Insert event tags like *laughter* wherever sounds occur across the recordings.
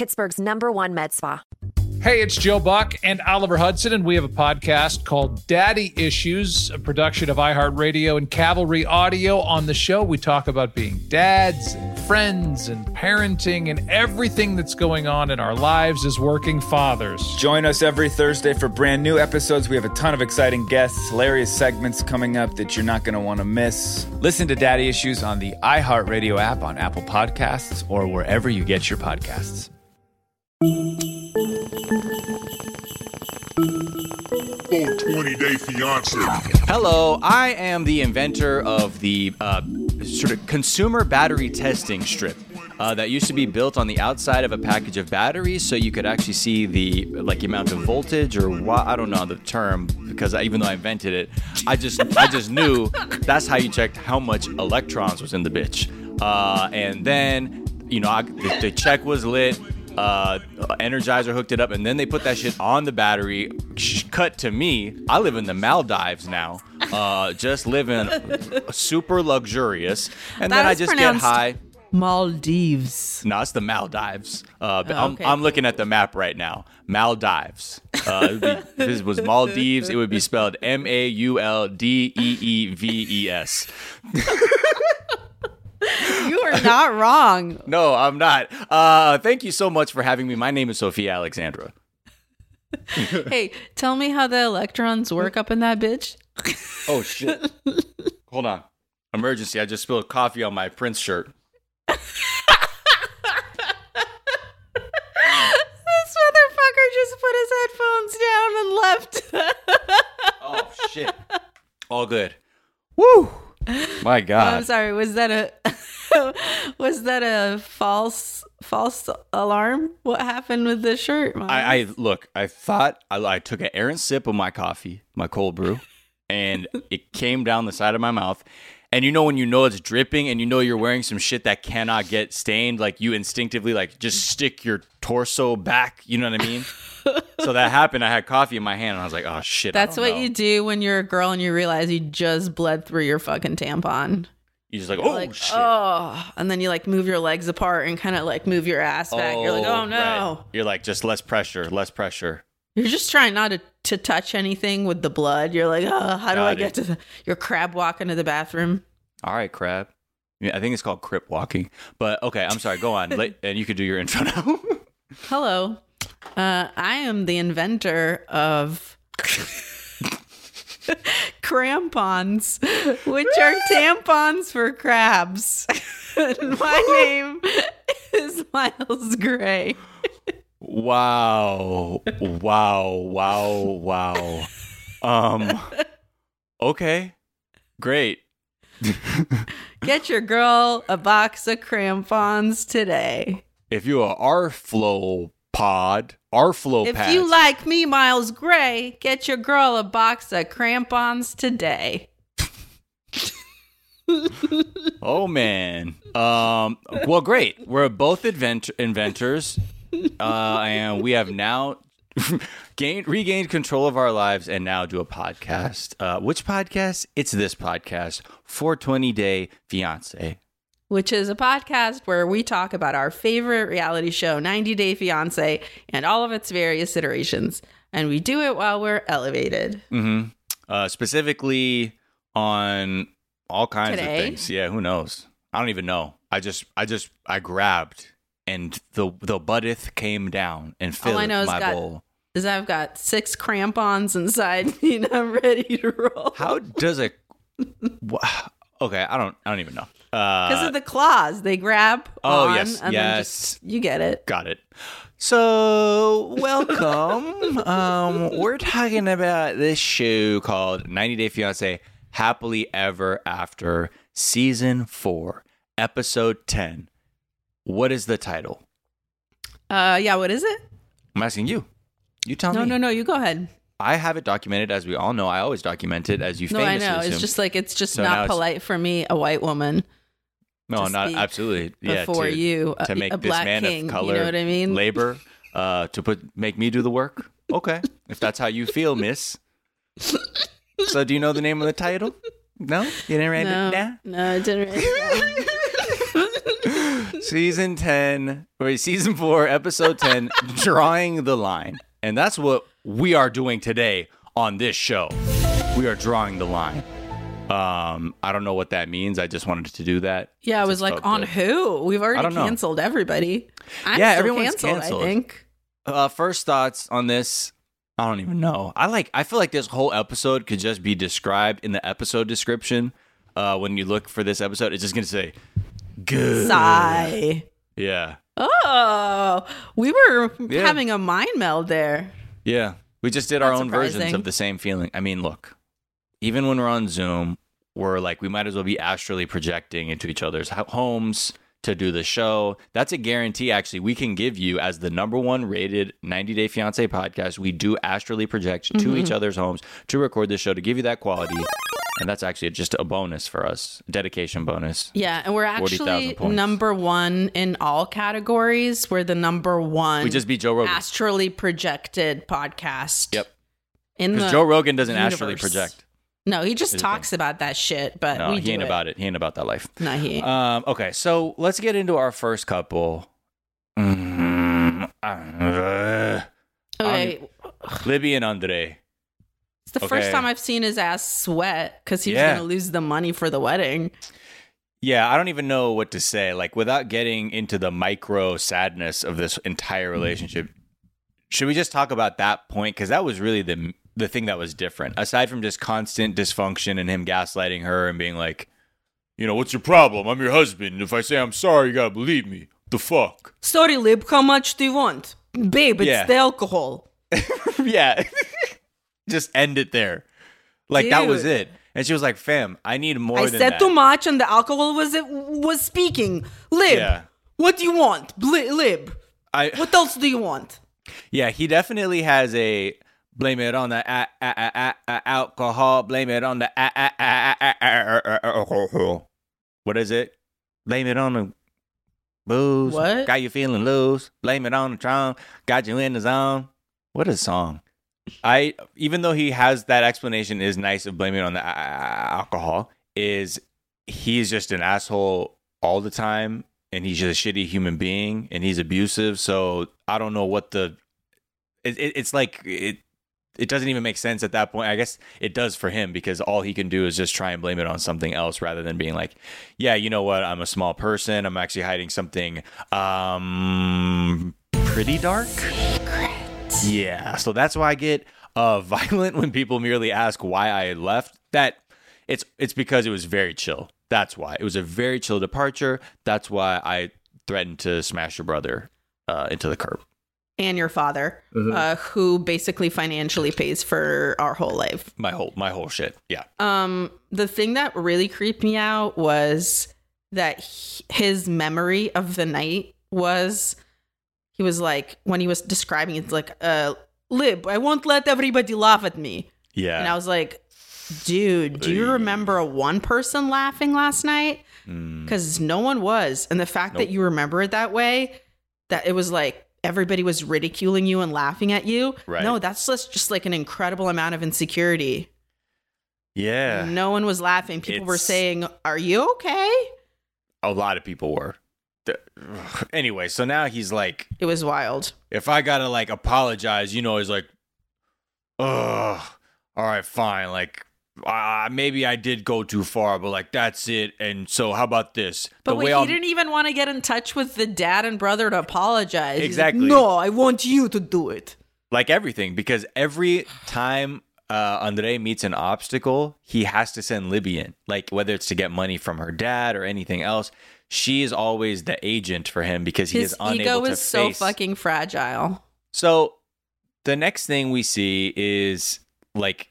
Pittsburgh's number one med spa. Hey, it's Joe Buck and Oliver Hudson, and we have a podcast called Daddy Issues, a production of iHeartRadio and Cavalry Audio. On the show, we talk about being dads and friends and parenting and everything that's going on in our lives as working fathers. Join us every Thursday for brand new episodes. We have a ton of exciting guests, hilarious segments coming up that you're not going to want to miss. Listen to Daddy Issues on the iHeartRadio app, on Apple Podcasts, or wherever you get your podcasts. Hello, I am the inventor of the uh, sort of consumer battery testing strip. Uh, that used to be built on the outside of a package of batteries, so you could actually see the like amount of voltage or what I don't know the term because I, even though I invented it, I just I just knew that's how you checked how much electrons was in the bitch. Uh, and then you know I, the, the check was lit uh, Energizer hooked it up, and then they put that shit on the battery. Cut to me, I live in the Maldives now, uh, just living super luxurious, and That then I just get high. Maldives. No, it's the Maldives. Uh, Oh, I'm, I'm looking at the map right now. Maldives. Uh, be, this was Maldives, it would be spelled M A U L D E E V E S. *laughs* You are not wrong. *laughs* No, I'm not. Uh, thank you so much for having me. My name is Sophia Alexandra. *laughs* hey, tell me how the electrons work up in that bitch. Oh shit! Hold on. Emergency! I just spilled coffee on my Prince shirt. This motherfucker just put his headphones down and left. Oh shit! All good. Woo! My *laughs* oh, God. I'm sorry. Was that a *laughs* was that a false false alarm? What happened with the shirt? I, I look. I thought I, I took an errant sip of my coffee, my cold brew, and it came down the side of my mouth. And you know when you know it's dripping, and you know you're wearing some shit that cannot get stained, like you instinctively like just mm. stick your torso back. You know what I mean? *laughs* so that happened. I had coffee in my hand, and I was like, "Oh shit!" That's what know. you do when you're a girl and you realize you just bled through your fucking tampon. You just like, oh like, shit. oh, and then you like move your legs apart and kind of like move your ass back. You're like, oh, oh no. right. You're like, just less pressure, less pressure. You're just trying not to, to touch anything with the blood. You're like, oh, how do I Got get to the, your crab walk into the bathroom? All right, crab. Yeah, I think it's called crip walking. But okay, I'm sorry. Go on, *laughs* Let- and you could do your intro now. *laughs* Hello. Uh, I am the inventor of *laughs* crampons, which are tampons for crabs. and my name is Miles Gray. Wow, wow, wow, wow. Um. Okay, great. *laughs* Get your girl a box of crampons today. If you are our flow pod, our flow If pads, you like me, Miles Gray, get your girl a box of crampons today. *laughs* Oh man. Um. Well, great. We're both invent- inventors, *laughs* uh, and we have now *laughs* gained regained control of our lives, and now do a podcast. Uh, which podcast? It's this podcast, 420 Day Fiance. which is a podcast where we talk about our favorite reality show, 90 Day Fiance, and all of its various iterations. And we do it while we're elevated. Mm-hmm. Uh, specifically on all kinds Today? of things. Yeah. Who knows? I don't even know. I just, I just, I grabbed, and the the butteth came down and All I filled know is my got- bowl. Is I've got six crampons inside *laughs* me and I'm ready to roll. How does it? okay? I don't. I don't even know. Because Uh, of the claws. They grab Oh, on, yes, and then yes. just, you get it. got it. So welcome. *laughs* um, we're talking about this show called 90 Day Fiance Happily Ever After, season four, episode 10. What is the title? Uh, yeah, what is it? I'm asking you. You tell No, me. no, no. No. You go ahead. I have it documented, as we all know. I always document it, as you No, I know. assume. It's just like it's just So not it's- polite for me, a white woman, no, not absolutely. Yeah, before to, you, a- to make a this black man king, of you know what I mean? labor, uh, to put make me do the work. Okay, if that's how you feel, Miss. *laughs* So, do you know the name of the title? No, you didn't write No, it down. no, I didn't. Write it. Season 10 or season 4 episode 10 *laughs* drawing the line and that's what we are doing today on this show we are drawing the line um i don't know what that means i just wanted to do that yeah, I was like, on good. who? We've already don't know. canceled everybody. I'm Yeah, everyone's canceled, canceled. I think. uh first thoughts on this i don't even know i like i feel like this whole episode could just be described in the episode description uh when you look for this episode it's just gonna say good Sigh. yeah Oh, we were Yeah. having a mind meld there. Yeah. We just did our own versions of the same feeling. I mean, look, even when we're on Zoom, we're like, we might as well be astrally projecting into each other's homes to do the show. That's a guarantee, actually. We can give you, as the number one rated 90 Day Fiance podcast, we do astrally project to Mm-hmm. each other's homes to record this show to give you that quality. And that's actually just a bonus for us, dedication bonus. Yeah, and we're 40,000 actually points. number one in all categories. We're the number one We just beat Joe Rogan. astrally projected podcast. Yep. In the Because Joe Rogan doesn't astrally project. No, he just talks about that shit, but No, we he do ain't it. about it. He ain't about that life. No, he ain't. Um, okay, so let's get into our first couple. Mm, uh, okay, Libby and Andre. it's the first time I've seen his ass sweat because he was Yeah. gonna lose the money for the wedding. Yeah, I don't even know what to say. Like, without getting into the micro sadness of this entire relationship, should we just talk about that point? Because that was really the the thing that was different. Aside from just constant dysfunction and him gaslighting her and being like, you know, what's your problem? I'm your husband. If I say I'm sorry, you gotta believe me. The fuck? Sorry, Lib, how much do you want? Babe, it's Yeah. the alcohol. *laughs* yeah. *laughs* Just end it there. Like that was it. And she was like, "Fam, I need more I said that." too much, and the alcohol was was speaking. Lib, Yeah. what do you want? Bli- Lib, I what else do you want? yeah, he definitely has a blame it on the a- a- a- alcohol, blame it on the a- a- a- a- a- a- alcohol. What is it? Blame it on the booze. What? Got you feeling loose. Blame it on the tron. Got you in the zone. What a song. I even though he has that explanation is nice of blaming it on the alcohol is he's just an asshole all the time and he's just a shitty human being and he's abusive so I don't know what the it, it, it's like it it doesn't even make sense at that point. I guess it does for him because all he can do is just try and blame it on something else rather than being like, yeah, you know what? I'm a small person. I'm actually hiding something um pretty dark. Yeah, so that's why I get uh *laughs* violent when people merely ask why I left. That it's it's because it was very chill. That's why. It was a very chill departure. That's why I threatened to smash your brother uh into the curb. And your father, Mm-hmm. uh, who basically financially pays for our whole life. My whole my whole shit. Yeah. Um, the thing that really creeped me out was that he- his memory of the night was he was like when he was describing it, like, uh, Lib, I won't let everybody laugh at me. Yeah. And I was like, dude, do you remember one person laughing last night? Mm. Because no one was. And the fact that you remember it that way, that it was like everybody was ridiculing you and laughing at you. Right. No, that's just, just like an incredible amount of insecurity. Yeah. No one was laughing. People were saying, Are you okay? A lot of people were. Anyway, so now he's like, It was wild. if I gotta like apologize, you know, he's like, ugh, all right, fine. Like, uh, maybe I did go too far, but like, that's it. And so, how about this? But the wait, he I'll- didn't even want to get in touch with the dad and brother to apologize. He's like, Exactly. no, I want you to do it. like everything, because every time uh, Andre meets an obstacle, he has to send Libby in. Like, whether it's to get money from her dad or anything else, she is always the agent for him because he His is unable ego is so face fucking fragile. So the next thing we see is like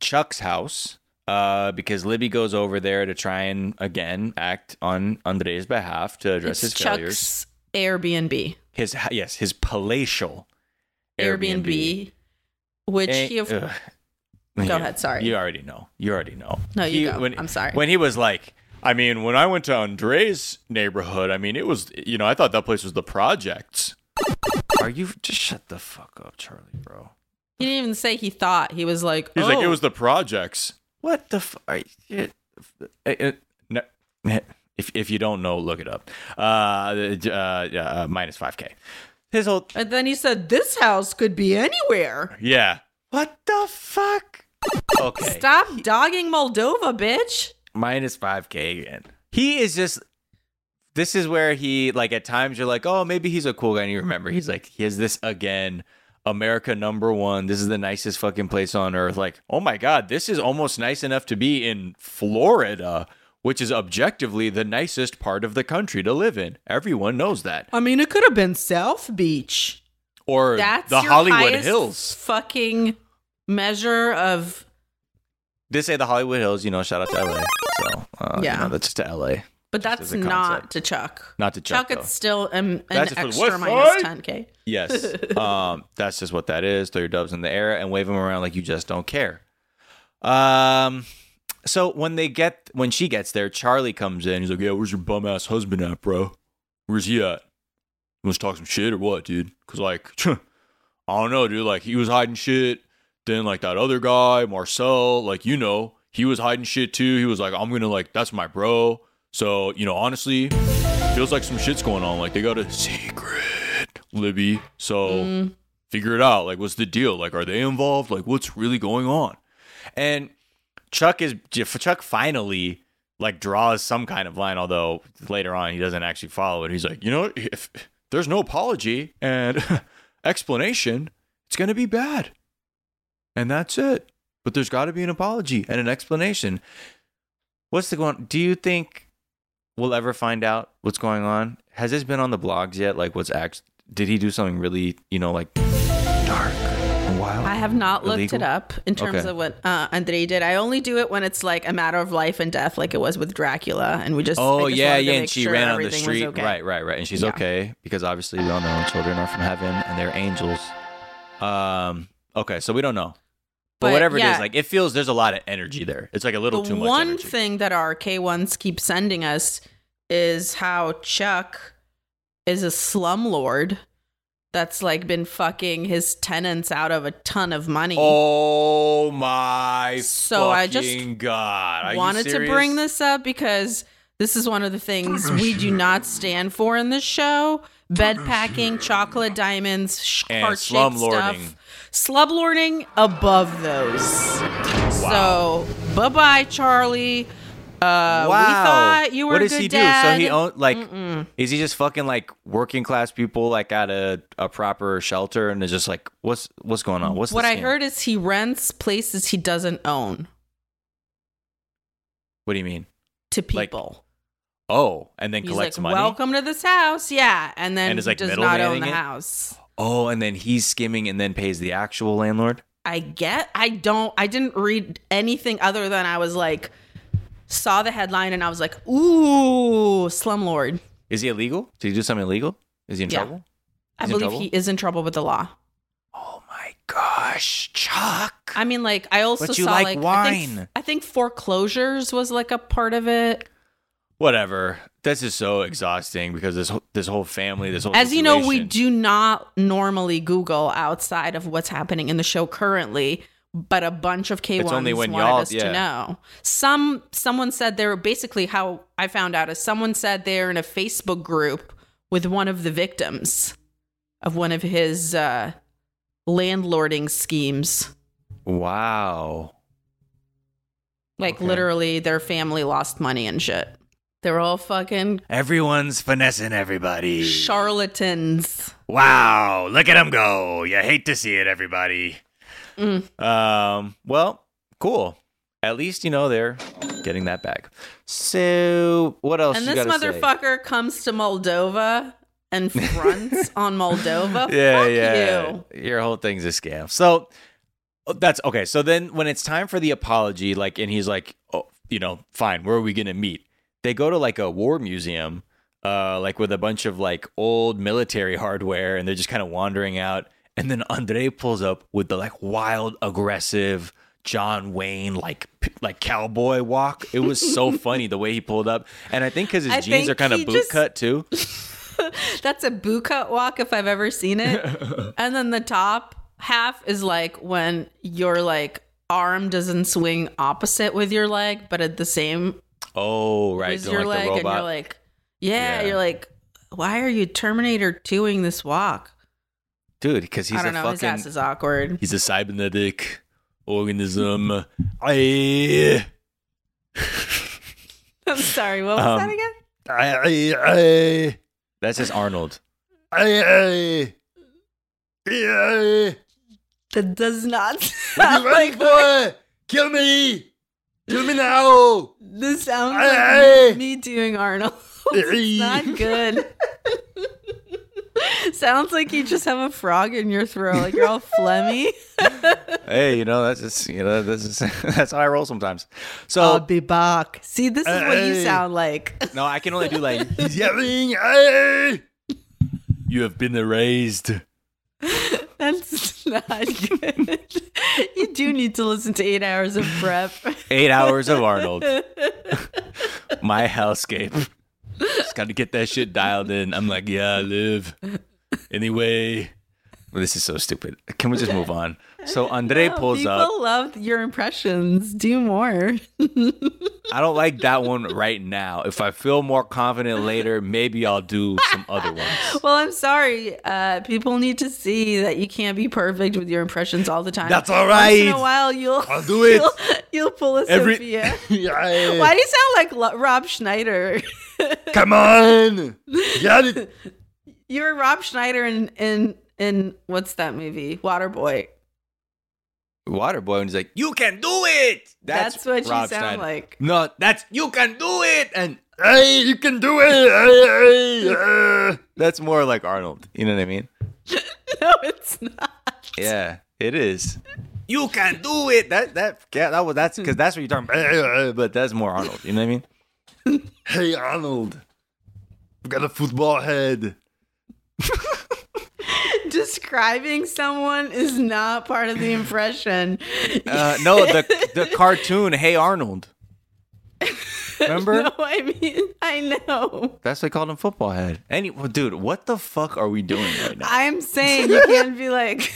Chuck's house, uh, because Libby goes over there to try and again act on Andre's behalf to address It's his failures. Chuck's Airbnb. His yes, his palatial Airbnb, which Eh, he of- ugh. Go Yeah, ahead, sorry. You already know. You already know. No, you He- go. When, I'm sorry. When he was like, I mean, when I went to Andre's neighborhood, I mean, it was, you know, I thought that place was the projects. Are you just shut the fuck up, Charlie, bro? He didn't even say he thought. He was like, He's like, it "Oh." was the projects. What the fuck? if if you don't know, look it up. Uh, uh, uh, minus five k. His whole And then he said, "This house could be anywhere." yeah. What the fuck? Okay. Stop dogging Moldova, bitch. minus 5k again. He is just this is where he like at times you're like, "Oh, maybe he's a cool guy." And you remember he's like, "He has this again. America number 1. This is the nicest fucking place on earth." Like, "Oh my god, this is almost nice enough to be in Florida." Which is objectively the nicest part of the country to live in. Everyone knows that. I mean, it could have been South Beach. Or That's the your Hollywood Hills. Fucking measure of Did say the Hollywood Hills, you know, shout out to LA. So, uh, Yeah. you know, that's just to LA. But that's not to Chuck. Not to Chuck, Chuck, though. it's still an That's just for the extra minus Side. 10k. Yes. *laughs* um, that's just what that is. Throw your dubs in the air and wave them around like you just don't care. Um, so when they get when she gets there, Charlie comes in. He's like, "Yeah, where's your bum ass husband at, bro? Where's he at? You want to talk some shit or what, dude? Cause like, *laughs* I don't know, dude. Like he was hiding shit. Then like that other guy, Marcel, like you know, he was hiding shit too. He was like, I'm gonna like, that's my bro. So you know, honestly, feels like some shit's going on. Like they got a secret, Libby. So mm. figure it out. Like, what's the deal? Like, are they involved? Like, what's really going on? And Chuck is Chuck finally like draws some kind of line, although later on he doesn't actually follow it. He's like, you know, if there's no apology and *laughs* explanation, it's gonna be bad, and that's it. But there's got to be an apology and an explanation. What's the going? Do you think we'll ever find out what's going on? Has this been on the blogs yet? Like, what's act? Did he do something really, you know, like dark and wild? I have not looked it up in terms Okay. of what uh, Andre did. I only do it when it's like a matter of life and death, like it was with Dracula, and we just. Oh just yeah, yeah, and she sure ran on the street. okay. Right, right, right. And she's Yeah. okay because obviously we all know children are from heaven and they're angels. Um. Okay, so we don't know, but, But, whatever it yeah. is, like it feels there's a lot of energy there. It's like a little The too much one energy. thing that our K ones keep sending us is how Chuck is a slumlord that's like been fucking his tenants out of a ton of money. Oh my! So I just fucking god! Are wanted to bring this up because this is one of the things we do not stand for in this show. Bed packing, chocolate diamonds, sh- heart-shaped slumlording. stuff. Slublording above those. So bye bye, Charlie. Uh, wow! We thought you were What does good he dad. do? So he own like is he just fucking like working class people like at a, a proper shelter and is just like what's what's going on? What's what I heard is he rents places he doesn't own What do you mean? to Like, people. Oh, and then He's collects like, money. "Welcome to this house," yeah, and then And is, like, does not own the it? house. Oh, and then he's skimming and then pays the actual landlord. I get. I don't. I didn't read anything other than I was like, saw the headline and I was like, "Ooh, slumlord." Is he illegal? Did he do something illegal? Is he in Yeah. trouble? I He's in believe trouble? he is in trouble with the law. Oh my gosh, Chuck! I mean, like I also But you saw like like I think, I think foreclosures was like a part of it. Whatever. This is so exhausting because this whole- this whole family, this whole As you know, we do not normally Google outside of what's happening in the show currently, but a bunch of K ones wanted us yeah. to know. Some someone said they were basically how I found out is someone said they're in a Facebook group with one of the victims of one of his uh, landlording schemes. Wow. Like Okay. literally, their family lost money and shit. They're all fucking Everyone's finessing everybody. charlatans. Wow, look at him go. You hate to see it, everybody. Mm. Um, well, cool. At least you know they're getting that back. So, what else? And you this gotta say? motherfucker comes to Moldova and *laughs* fronts on Moldova. *laughs* Yeah, Fuck yeah. you. Your whole thing's a scam. So oh, that's okay. So then when it's time for the apology, like, and he's like, oh, you know, fine. Where are we gonna meet? They go to like a war museum, uh, like with a bunch of like old military hardware, and they're just kind of wandering out. And then Andre pulls up with the like wild, aggressive John Wayne like like cowboy walk. It was so *laughs* funny the way he pulled up, and I think because his I jeans are kind of boot just- cut too. *laughs* That's a boot cut walk if I've ever seen it. *laughs* and then the top half is like when your like arm doesn't swing opposite with your leg, but at the same Oh, right, doing your like leg, the and robot. you're like, yeah, Yeah. you're like, why are you Terminator 2ing this walk? Dude, because he's I don't a know. His fucking ass is awkward. he's a cybernetic organism. I, *laughs* I'm sorry. What was Um, that again? I, I, that's just Arnold. I, I, That does not *laughs* sound like for? Kill me! Kill me now! this sounds Hey! like me doing Arnold. *laughs* it's not good. *laughs* sounds like you just have a frog in your throat, like you're all phlegmy. *laughs* Hey, you know that's just you know this is that's how I roll sometimes. So I'll be back. See, this is what you sound like. no, I can only do like he's yelling. Hey! You have been erased. That's not good. you do need to listen to eight hours of prep. Eight hours of Arnold. My hellscape. Just got to get that shit dialed in. I'm like, yeah, I live. Anyway, this is so stupid. Can we just move on? So Andre pulls up. People up. love your impressions. Do more. *laughs* I don't like that one right now. If I feel more confident later, maybe I'll do some other ones. Well, I'm sorry. Uh, people need to see that you can't be perfect with your impressions all the time. That's all right. Once in a while, you'll I'll do it. You'll, you'll pull a Every- Sophia. *laughs* Yeah. Why do you sound like Rob Schneider? Come on. *laughs* Got it. you were Rob Schneider in in in what's that movie? Waterboy. Waterboy, and he's like, "You can do it." That's, what you sound Schneider. like. No, that's you can do it, and hey, you can do it. Hey, hey, uh. *laughs* That's more like Arnold. You know what I mean? *laughs* No, it's not. Yeah, it is. You can do it. That that yeah, that was that's because that's what you're talking about. But that's more Arnold. You know what I mean? *laughs* hey, Arnold, I've got a football head. *laughs* Describing someone is not part of the impression. *laughs* Uh, no, the the cartoon. Hey, Arnold. *laughs* Remember? No, I mean, I know. That's what they called him football head. Any, well, dude, what the fuck are we doing right now? I'm saying you can't be like,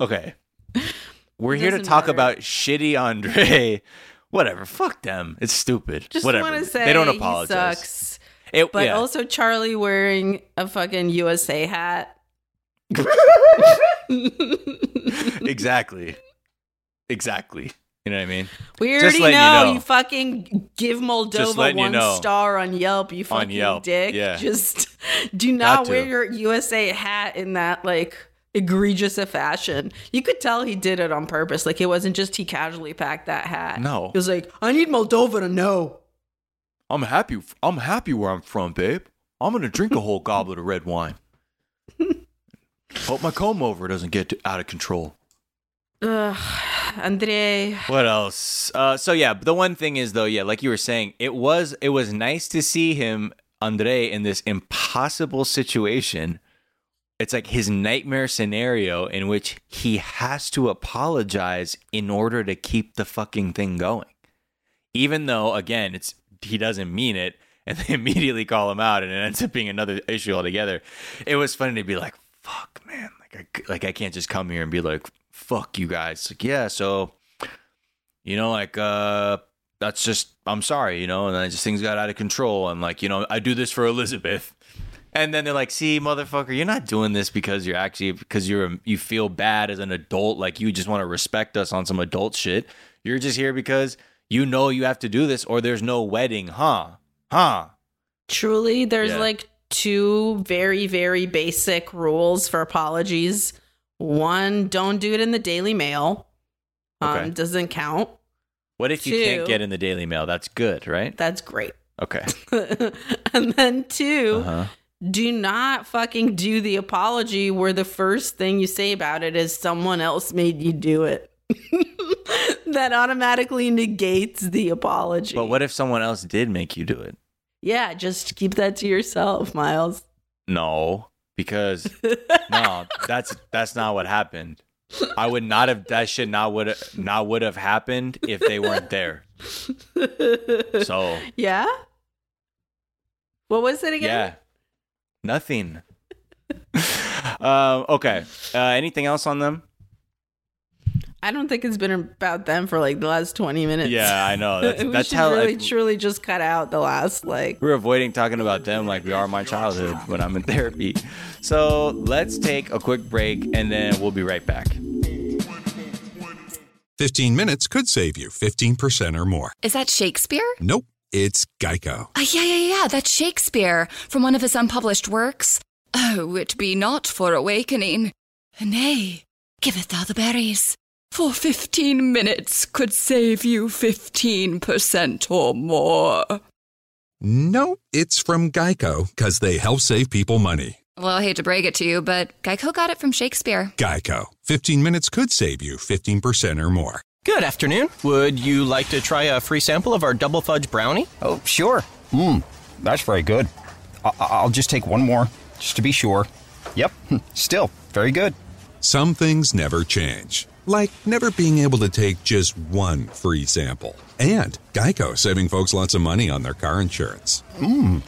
Okay. We're here to talk matter. about shitty Andre. Whatever. Fuck them. It's stupid. just Whatever. want to say they don't apologize. It, But yeah. also Charlie wearing a fucking USA hat. *laughs* exactly. Exactly. You know what I mean? We Just already know, you you, fucking give Moldova letting you one know. star on Yelp, you fucking Yelp, dick. yeah. Just *laughs* do not to. wear your USA hat in that like egregious a fashion. You could tell he did it on purpose. Like it wasn't just he casually packed that hat. No. He was like, I need Moldova to know. I'm happy. I'm happy where I'm from, babe. I'm gonna drink a whole goblet of red wine. *laughs* Hope my comb over doesn't get out of control. Ugh, Andre. What else? Uh, so yeah, the one thing is though, yeah, like you were saying, it was it was nice to see him, Andre, in this impossible situation. It's like his nightmare scenario in which he has to apologize in order to keep the fucking thing going. Even though, again, it's he doesn't mean it, and they *laughs* immediately call him out, and it ends up being another issue altogether. It was funny to be like, "Fuck, man!" Like, I, like I can't just come here and be like, "Fuck you guys." Like, yeah, so you know, like uh that's just I'm sorry, you know, and then just things got out of control and like, you know, I do this for Elizabeth. *laughs* And then they're like, "See, motherfucker, you're not doing this because you're actually because you're you feel bad as an adult, like you just want to respect us on some adult shit. You're just here because you know you have to do this or there's no wedding, huh? Huh? Truly, there's Yeah. like two very, very basic rules for apologies. One, don't do it in the Daily Mail. Um, Okay. doesn't count. What if you can't get in the Daily Mail? That's good, right? That's great. Okay. *laughs* and then two, Uh-huh. do not fucking do the apology where the first thing you say about it is someone else made you do it. *laughs* that automatically negates the apology. But what if someone else did make you do it? Yeah, just keep that to yourself, Miles. No. because *laughs* no, that's that's not what happened. I would not have that shit not would not would have happened if they weren't there. *laughs* So Yeah. What was it again? yeah, nothing. um, okay. Uh, anything else on them? I don't think it's been about them for like the last twenty minutes. Yeah, I know. *laughs* That's, we that's should how really like, truly just cut out the last like. we're avoiding talking about them like we are my childhood when I'm in therapy. So let's take a quick break and then we'll be right back. 15 minutes could save you 15% or more. Is that Shakespeare? Nope, it's Geico. Ah, yeah, yeah, yeah, that's Shakespeare from one of his unpublished works. Oh, it be not for awakening. Nay, giveth thou the berries. For fifteen minutes could save you 15% or more. No, it's from Geico because they help save people money. Well, I hate to break it to you, but Geico got it from Shakespeare. Geico. 15 minutes could save you 15% or more. Good afternoon. Would you like to try a free sample of our double fudge brownie? Oh, sure. Mmm, that's very good. I- I'll just take one more, just to be sure. Yep, *laughs* still very good. Some things never change, like never being able to take just one free sample. And Geico saving folks lots of money on their car insurance. Mmm,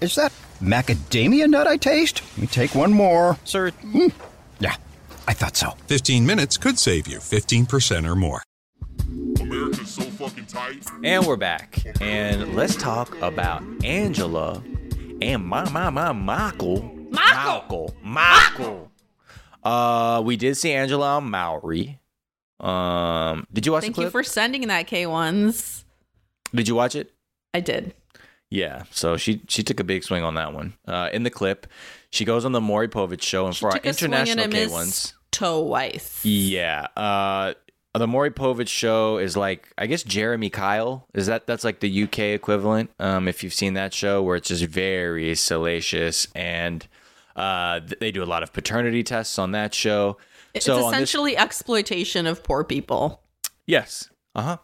is that macadamia nut I taste? Let me take one more. Sir, hmm. Yeah, I thought so. 15 minutes could save you 15% or more. America's so fucking tight. And we're back. And let's talk about Angela and my my my Michael. Michael. Michael. Uh we did see Angela Maury. Um did you watch Thank you for sending that K ones. did you watch it? I did. Yeah, so she she took a big swing on that one. Uh, in the clip, she goes on the Maury Povich show, and She for our took a swing international K ones, Twice. yeah, uh, the Maury Povich show is like I guess Jeremy Kyle is that that's like the UK equivalent. Um, if you've seen that show, where it's just very salacious, and uh, they do a lot of paternity tests on that show. It's so on this- essentially exploitation of poor people. Yes. Uh huh.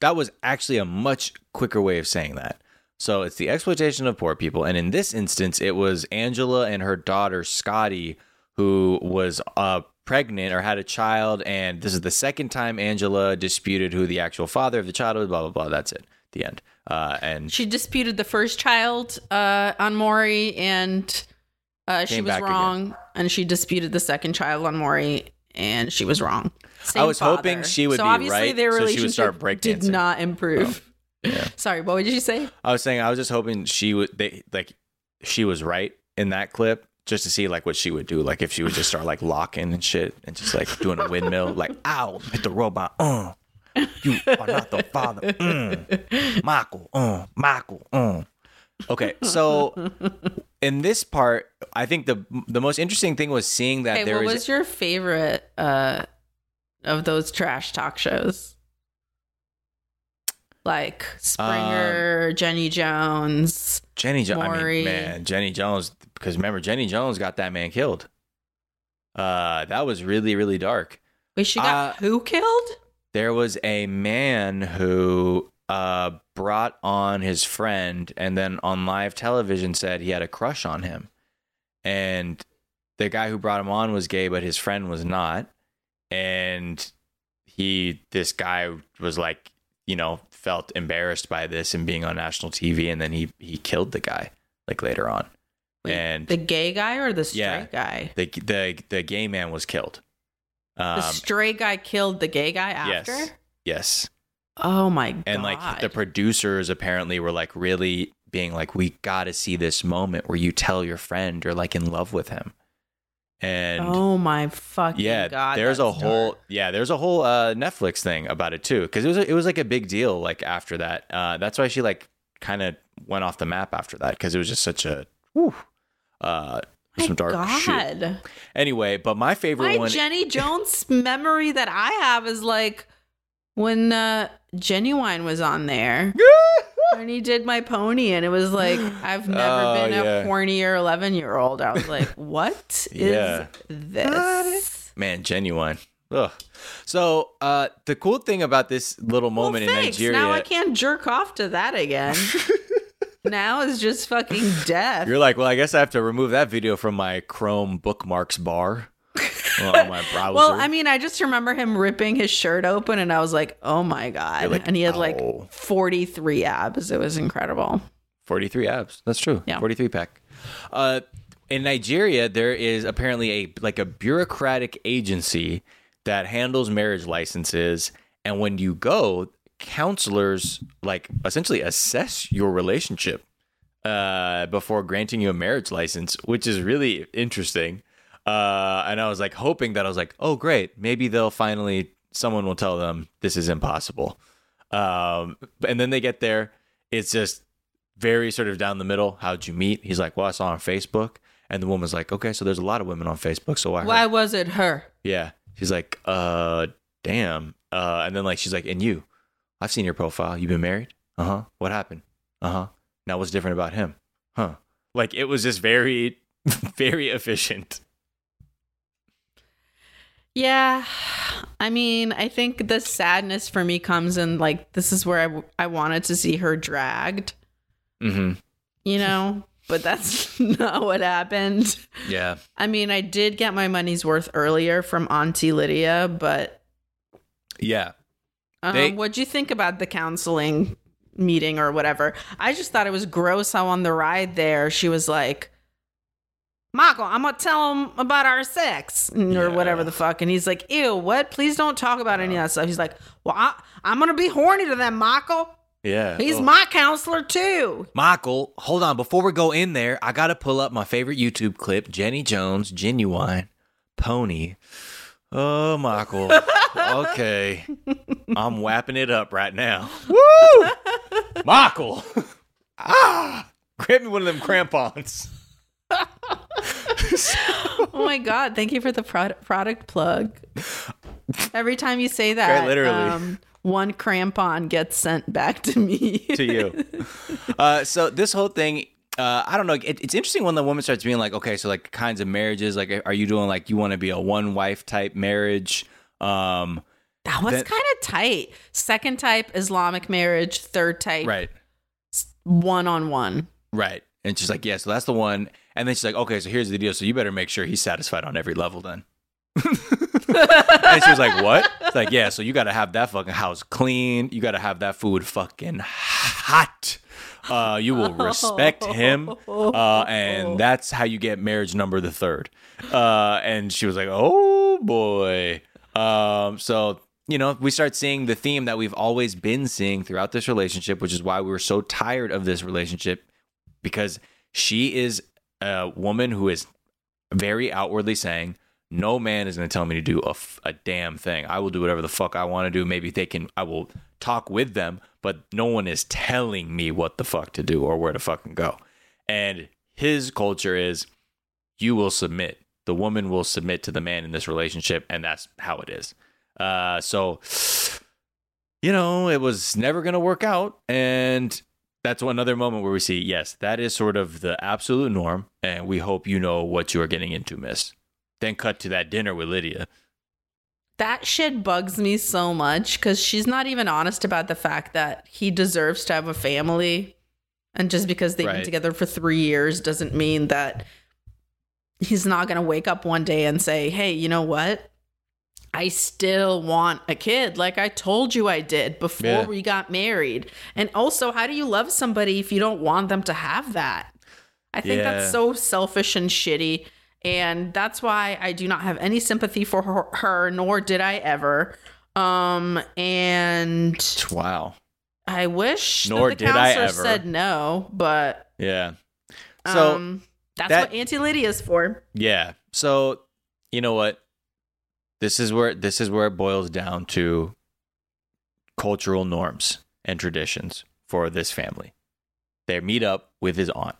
That was actually a much quicker way of saying that. So it's the exploitation of poor people. And in this instance, it was Angela and her daughter, Scotty, who was uh, pregnant or had a child. And this is the second time Angela disputed who the actual father of the child was, blah, blah, blah. That's it. The end. Uh, and She disputed the first child uh, on Maury, and uh, she was back again. wrong. And she disputed the second child on Maury, and she was wrong. I Same was hoping she would so be obviously right, Their so she would relationship start breakdancing. did not improve. yeah. *laughs* Sorry, what did you say? I was saying I was just hoping she would they like she was right in that clip just to see like what she would do like if she would just start like locking and shit and just like doing a windmill like *laughs* ow hit the robot uh you are not the father mm. *laughs* Michael uh Michael uh okay so in this part I think the the most interesting thing was seeing that Okay, there what is was your favorite uh, of those trash talk shows? Like Springer, Um, Jenny Jones. Jenny Jones I mean man Jenny Jones because remember Jenny Jones got that man killed uh that was really really dark Wait, she got Uh, who killed? there was a man who uh, brought on his friend and then on live television said he had a crush on him. And the guy who brought him on was gay, but his friend was not. And he, this guy was like, you know, felt embarrassed by this and being on national TV. And then he, he killed the guy like later on. Wait, and the gay guy or the straight Yeah. guy? the, the, the gay man was killed. Um, The straight guy killed the gay guy after? yes. Yes. Oh my god. and like the producers apparently were like really being like we got to see this moment where you tell your friend you're like in love with him and Oh my fucking yeah god. there's a whole dark. yeah there's a whole uh netflix thing about it too because it was it was like a big deal like after that uh that's why she like kind of went off the map after that because it was just such a whew, uh some dark shit anyway but my favorite My one Jenny Jones memory that I have is like when uh Ginuwine was on there. *laughs* and he did my pony and it was like I've *gasps* never Oh, been yeah. a hornier 11 year old. I was like, *laughs* what is Yeah. this? man Ginuwine Ugh. so uh the cool thing about this little moment well, in nigeria Now I can't jerk off to that again. *laughs* now is just fucking death. You're like, well, I guess I have to remove that video from my Chrome bookmarks bar *laughs* on my *laughs* browser. Well, I mean, I just remember him ripping his shirt open, and I was like, "Oh my god!" like, and he had "Oh." like forty-three abs. It was incredible. 43 abs. That's true. Yeah. 43 pack. Uh, in Nigeria, there is apparently a like a bureaucratic agency that handles marriage licenses, and when you go, counselors like essentially assess your relationship uh, before granting you a marriage license, which is really interesting. Uh, and I was like hoping that I was like, oh great, maybe they'll finally someone will tell them this is impossible. Um, and then they get there, it's just very sort of down the middle. How'd you meet? He's like, well, I saw her on Facebook. And the woman's like, okay, so there's a lot of women on Facebook, so why? her?" Why was it her? Yeah. She's like, uh, damn. Uh, and then like she's like, and you? I've seen your profile. You've been married? Uh huh. What happened? Uh huh. Now what's different about him? Huh? Like it was just very, *laughs* very efficient. Yeah. I mean, I think the sadness for me comes in like this is where I, w- I wanted to see her dragged, Mm-hmm. you know, but that's *laughs* not what happened. Yeah. I mean, I did get my money's worth earlier from Auntie Lydia, but Yeah. um, They- what'd you think about the counseling meeting or whatever? I just thought it was gross how on the ride there she was like, Michael, I'm gonna tell him about our sex or whatever the fuck, and he's like, "Ew, what? Please don't talk about any of that stuff." He's like, "Well, I, I'm gonna be horny to them, Michael. Yeah. He's Oh. my counselor too." Michael, hold on. Before we go in there, I got to pull up my favorite YouTube clip Jenny Jones, Ginuwine, Pony. Oh, Michael. *laughs* okay. I'm whapping it up right now. Woo! *laughs* Michael. *laughs* ah! Grab me one of them crampons. *laughs* oh my god! Thank you for the product product plug. Every time you say that, Quite literally. um, one crampon gets sent back to me. to you. *laughs* Uh, so this whole thing, uh, I don't know. It, it's interesting when the woman starts being like, okay, so like kinds of marriages, like, are you doing like you want to be a one wife type marriage? Um, That was kind of tight. Second type Islamic marriage. Third type right, one on one. right. And she's like, yeah, so that's the one. And then she's like, okay, so here's the deal. So you better make sure he's satisfied on every level then. *laughs* and she was like, what? It's like, yeah, so you got to have that fucking house clean. You got to have that food fucking hot. Uh, you will respect him. Uh, and *laughs* that's how you get marriage number the third. Uh, and she was like, oh boy. Um, so, you know, we start seeing the theme that we've always been seeing throughout this relationship, which is why we were so tired of this relationship because she is a woman who is very outwardly saying, no man is going to tell me to do a, f- a damn thing. I will do whatever the fuck I want to do. Maybe they can, I will talk with them, but no one is telling me what the fuck to do or where to fucking go. And his culture is you will submit. The woman will submit to the man in this relationship, and that's how it is. Uh, so, you know, it was never going to work out. And that's another moment where we see, yes, that is sort of the absolute norm. And we hope you know what you are getting into, miss. Then cut to that dinner with Lydia. That shit bugs me so much because she's not even honest about the fact that he deserves to have a family. And just because they've been together for three years doesn't mean that he's not going to wake up one day and say, hey, you know what? I still want a kid, like I told you I did before Yeah. we got married. And also, how do you love somebody if you don't want them to have that? I think Yeah. that's so selfish and shitty. And that's why I do not have any sympathy for her, her nor did I ever. Um, and Wow. I wish Nor did I ever. said no, but Yeah. So, um, that's that- what Auntie Lydia's for. Yeah. So, you know what? This is where this is where it boils down to cultural norms and traditions for this family. They meet up with his aunt.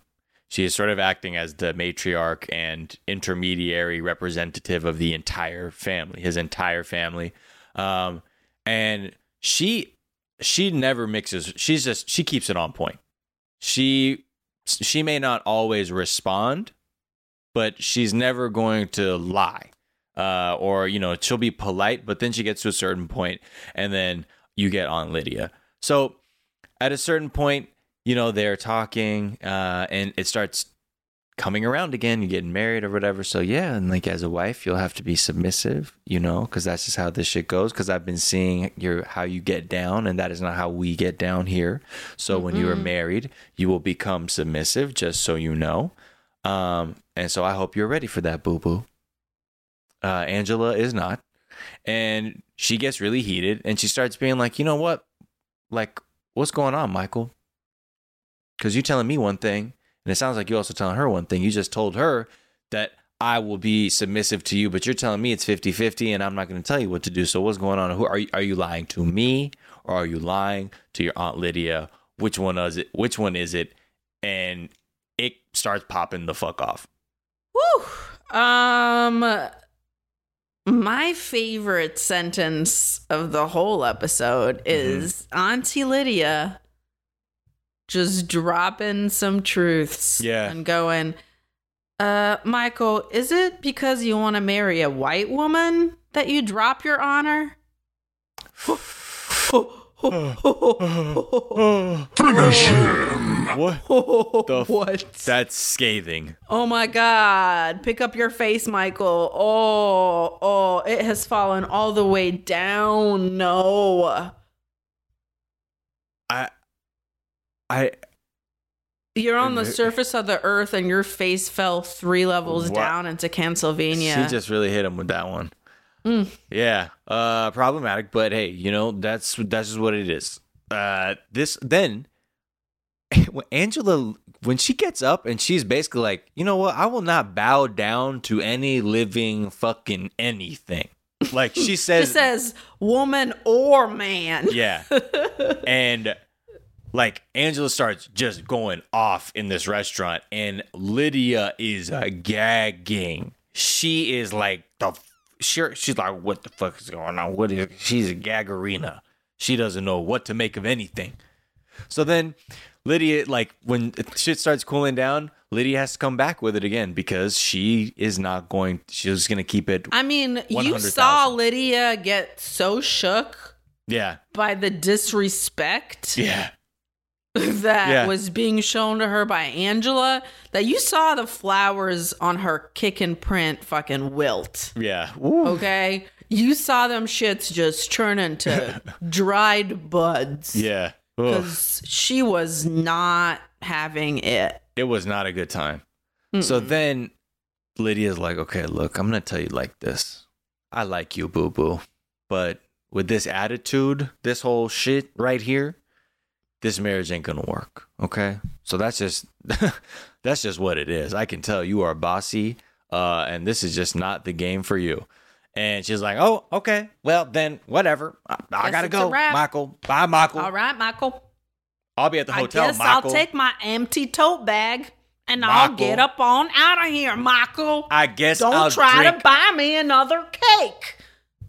She is sort of acting as the matriarch and intermediary representative of the entire family, his entire family. Um, and she she never mixes. She's just she keeps it on point. She she may not always respond, but she's never going to lie. Uh, or, you know, she'll be polite, but then she gets to a certain point and then you get on Lydia. So at a certain point, you know, they're talking, uh, and it starts coming around again. You're getting married or whatever. So yeah, and like as a wife, you'll have to be submissive, you know, because that's just how this shit goes. Because I've been seeing your how you get down, and that is not how we get down here. So when you are married, you will become submissive, just so you know. Um, and so I hope you're ready for that, boo boo. Uh, Angela is not, and she gets really heated, and she starts being like, you know what, like, what's going on, Michael? Because you're telling me one thing, and it sounds like you're also telling her one thing. You just told her that I will be submissive to you, but you're telling me it's 50 50 and I'm not going to tell you what to do. So, what's going on? Who are you, are you lying to me or are you lying to your Aunt Lydia? Which one is it? Which one is it? And it starts popping the fuck off. Woo. Um my favorite sentence of the whole episode is Auntie Lydia just dropping some truths. Yeah. And going, uh, Michael, is it because you want to marry a white woman that you drop your honor? *laughs* What? The f- what? That's scathing. Oh my God. Pick up your face, Michael. Oh, oh, it has fallen all the way down. No. I, I, You're on the surface of the earth and your face fell three levels down into Pennsylvania. She just really hit him with that one. Mm. Yeah, uh, problematic, but hey, you know that's that's just what it is. Uh, this then, *laughs* when Angela when she gets up and she's basically like, you know what, I will not bow down to any living fucking anything. Like she *laughs* says, says woman or man. yeah, *laughs* and like Angela starts just going off in this restaurant, and Lydia is uh, gagging. She is like the sure. She's like, what the fuck is going on? What is? She's a gaggerina. She doesn't know what to make of anything. So then Lydia, like when shit starts cooling down, Lydia has to come back with it again because she is not going. She's going to keep it. I mean, you 100,000. saw Lydia get so shook Yeah, by the disrespect yeah, *laughs* that Yeah. was being shown to her by Angela that you saw the flowers on her kick and print fucking wilt. yeah. Woo. Okay? You saw them shits just turn into *laughs* dried buds. Yeah. Because she was not having it. it was not a good time. So then Lydia's like, okay, look, I'm going to tell you like this. I like you, boo boo. But with this attitude, this whole shit right here, this marriage ain't going to work. Okay. So that's just, *laughs* that's just what it is. I can tell you are bossy, uh, and this is just not the game for you. And she's like, oh, okay. Well, then whatever. I, I got to go. Michael. Bye, Michael. All right, Michael. I'll be at the hotel, I guess Michael. I'll take my empty tote bag and I'll get up on out of here, Michael. I guess Don't I'll try drink to buy me another cake.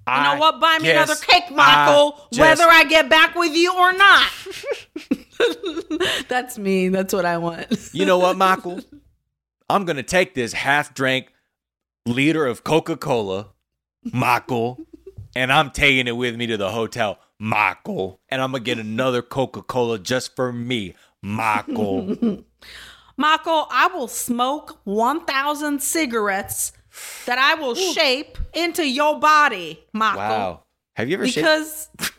You know what? Buy me another cake, I Michael, just- whether I get back with you or not. *laughs* *laughs* That's me. That's what I want. You know what, Michael? *laughs* I'm gonna take this half drank liter of Coca-Cola, Michael, and I'm taking it with me to the hotel, Michael. And I'm gonna get another Coca-Cola just for me, Michael. *laughs* Michael, I will smoke 1,000 cigarettes that I will shape into your body, Michael. wow. Have you ever shaped- Because *laughs*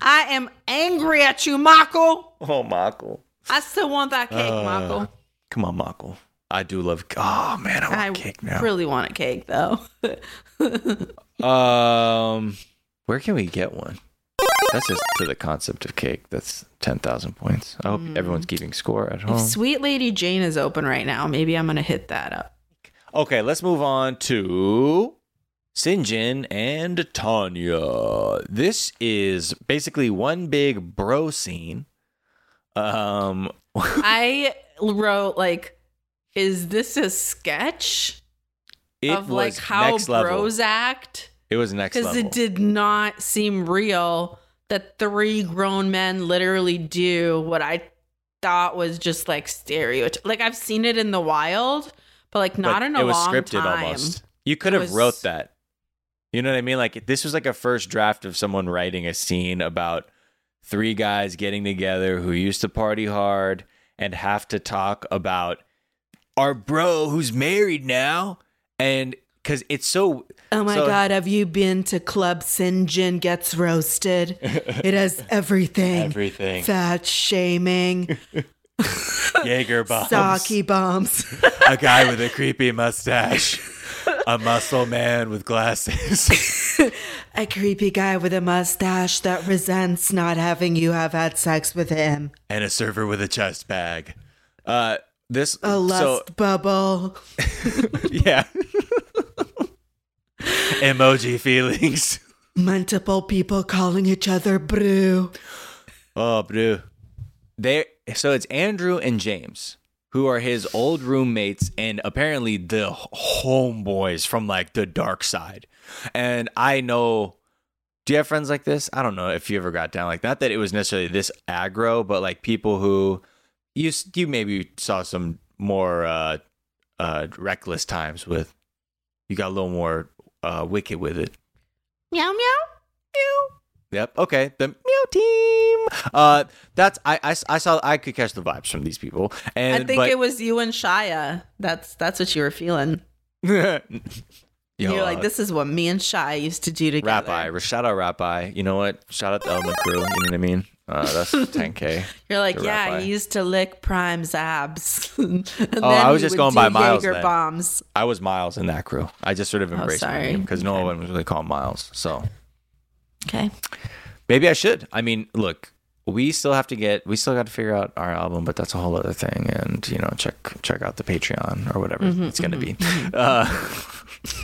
I am angry at you, Michael. Oh, Michael. I still want that cake, Uh, Michael. Come on, Michael. I do love. Oh man, I want I cake now. really want a cake, though. *laughs* Um, where can we get one? That's just to the concept of cake. That's ten thousand points. I hope everyone's keeping score at if home. Sweet Lady Jane is open right now, maybe I'm going to hit that up. Okay, let's move on to Syngin and Tania. This is basically one big bro scene. Um, *laughs* I wrote, like, is this a sketch it of, like, how next level. bros act? It was next Because it did not seem real that three grown men literally do what I thought was just like stereotype. Like I've seen it in the wild, but like not But in a it was long scripted time. almost. You could It have was- wrote that. You know what I mean? Like this was like a first draft of someone writing a scene about three guys getting together who used to party hard and have to talk about our bro who's married now. And because it's so. Oh my so- god, have you been to Club Syngin Gets Roasted? It has *laughs* everything. Everything. Fat shaming, *laughs* Jaeger bombs. sake bombs. A guy with a creepy mustache. A muscle man with glasses. *laughs* a creepy guy with a mustache that resents not having you have had sex with him. and a server with a chest bag. Uh, this A lust so bubble. *laughs* yeah. Emoji feelings. Multiple people calling each other brew. Oh, bro. They so it's Andrew and James who are his old roommates and apparently the homeboys from like the dark side. And I know do you have friends like this? I don't know if you ever got down like not that it was necessarily this aggro, but like people who you you maybe saw some more uh uh reckless times with you got a little more uh wicked with it. Meow meow. Meow. Yep. Okay. The meow team. Uh, that's I, I I saw I could catch the vibes from these people, and I think but, it was you and Shia. That's that's what you were feeling. *laughs* Yo, You're like, this is what me and Shia used to do together. Eye. Shout out Eye. You know what? Shout out the Element Crew. You know what I mean? Uh, that's *laughs* 10k. You're like, yeah, Eye. he used to lick Prime's abs. *laughs* and Oh, I was just going by Miles Jaeger then. bombs. I was Miles in that crew. I just sort of embraced my Oh, name because no one was really called Miles. So Okay. maybe I should. I mean, look, we still have to get. We still got to figure out our album, but that's a whole other thing. And you know, check check out the Patreon or whatever Mm-hmm, it's gonna be. Uh,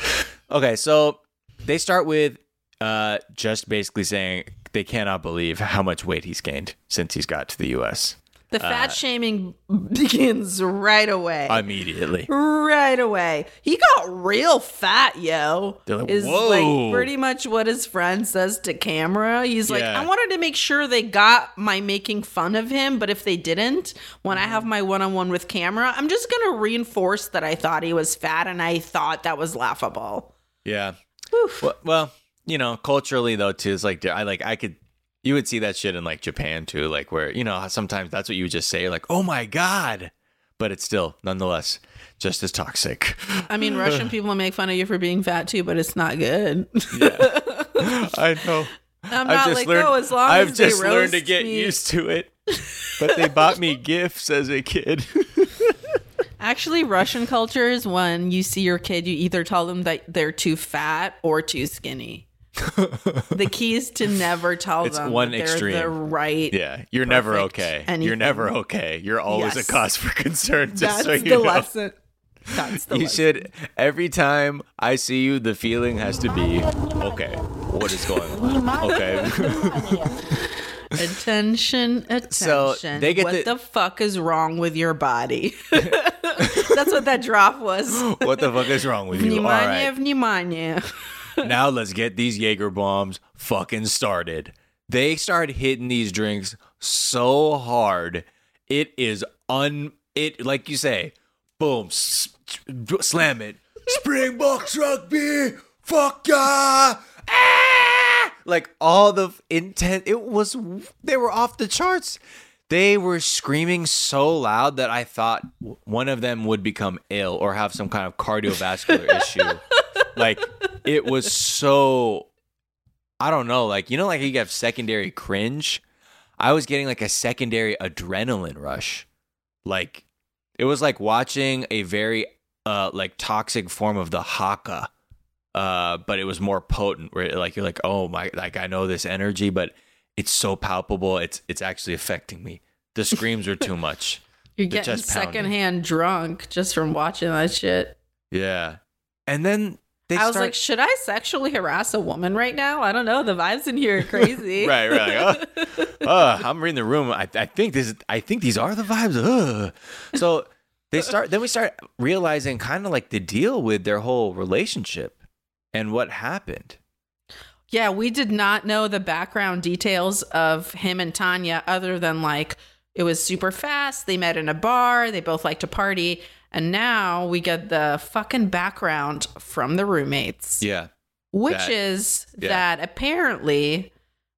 *laughs* okay, so they start with uh, just basically saying they cannot believe how much weight he's gained since he's got to the U.S. The fat uh, shaming *laughs* begins right away. immediately. right away. He got real fat, yo. They're like, is "Whoa." like pretty much what his friend says to camera. He's like, I wanted to make sure they got my making fun of him, but if they didn't, when I mm-hmm. have my one on one with camera, I'm just gonna reinforce that I thought he was fat and I thought that was laughable. Yeah. Well, well, you know, culturally though too, it's like I like I could you would see that shit in like Japan too, like where you know sometimes that's what you would just say, like "Oh my god," but it's still nonetheless just as toxic. I mean, Russian *laughs* people make fun of you for being fat too, but it's not good. *laughs* I know. I'm not like, oh, as long I've as just learned to get me- used to it. *laughs* But they bought me gifts as a kid. Actually, Russian culture is when you see your kid, you either tell them that they're too fat or too skinny. *laughs* the key is to never tell It's them one extreme. the right. yeah, you're never okay. You're never okay. You're always Yes. a cause for concern. Just That's so you the know. lesson. That's the you lesson. should every time I see you, the feeling has to be okay. What is going on? Okay. Attention, *laughs* attention. So, they get what the- the fuck is wrong with your body? *laughs* That's what that drop was. what the fuck is wrong with you? All Pneumonia, right, pneumonia. Now let's get these Jaeger bombs fucking started. They start hitting these drinks so hard, it is un. It like you say, boom, s- slam it. Springboks rugby, fuck yeah! Ah! Like all the intent, it was. They were off the charts. They were screaming so loud that I thought one of them would become ill or have some kind of cardiovascular *laughs* issue. Like it was so I don't know, like you know like you have secondary cringe. I was getting like a secondary adrenaline rush. Like it was like watching a very uh like toxic form of the haka. Uh but it was more potent where like you're like, "Oh my like I know this energy, but it's so palpable. It's it's actually affecting me." The screams are too much. *laughs* You're getting secondhand drunk just from watching that shit. Yeah. And then they I was like, should I sexually harass a woman right now? I don't know. The vibes in here are *laughs* crazy. right, right. Like, oh, *laughs* I'm reading the room. I, I think this. I think these are the vibes. Ugh. So they start. Then we start realizing kind of like the deal with their whole relationship and what happened. Yeah, we did not know the background details of him and Tania other than like it was super fast. They met in a bar. They both like to party. And now we get the fucking background from the roommates, Yeah. which that- is yeah. that apparently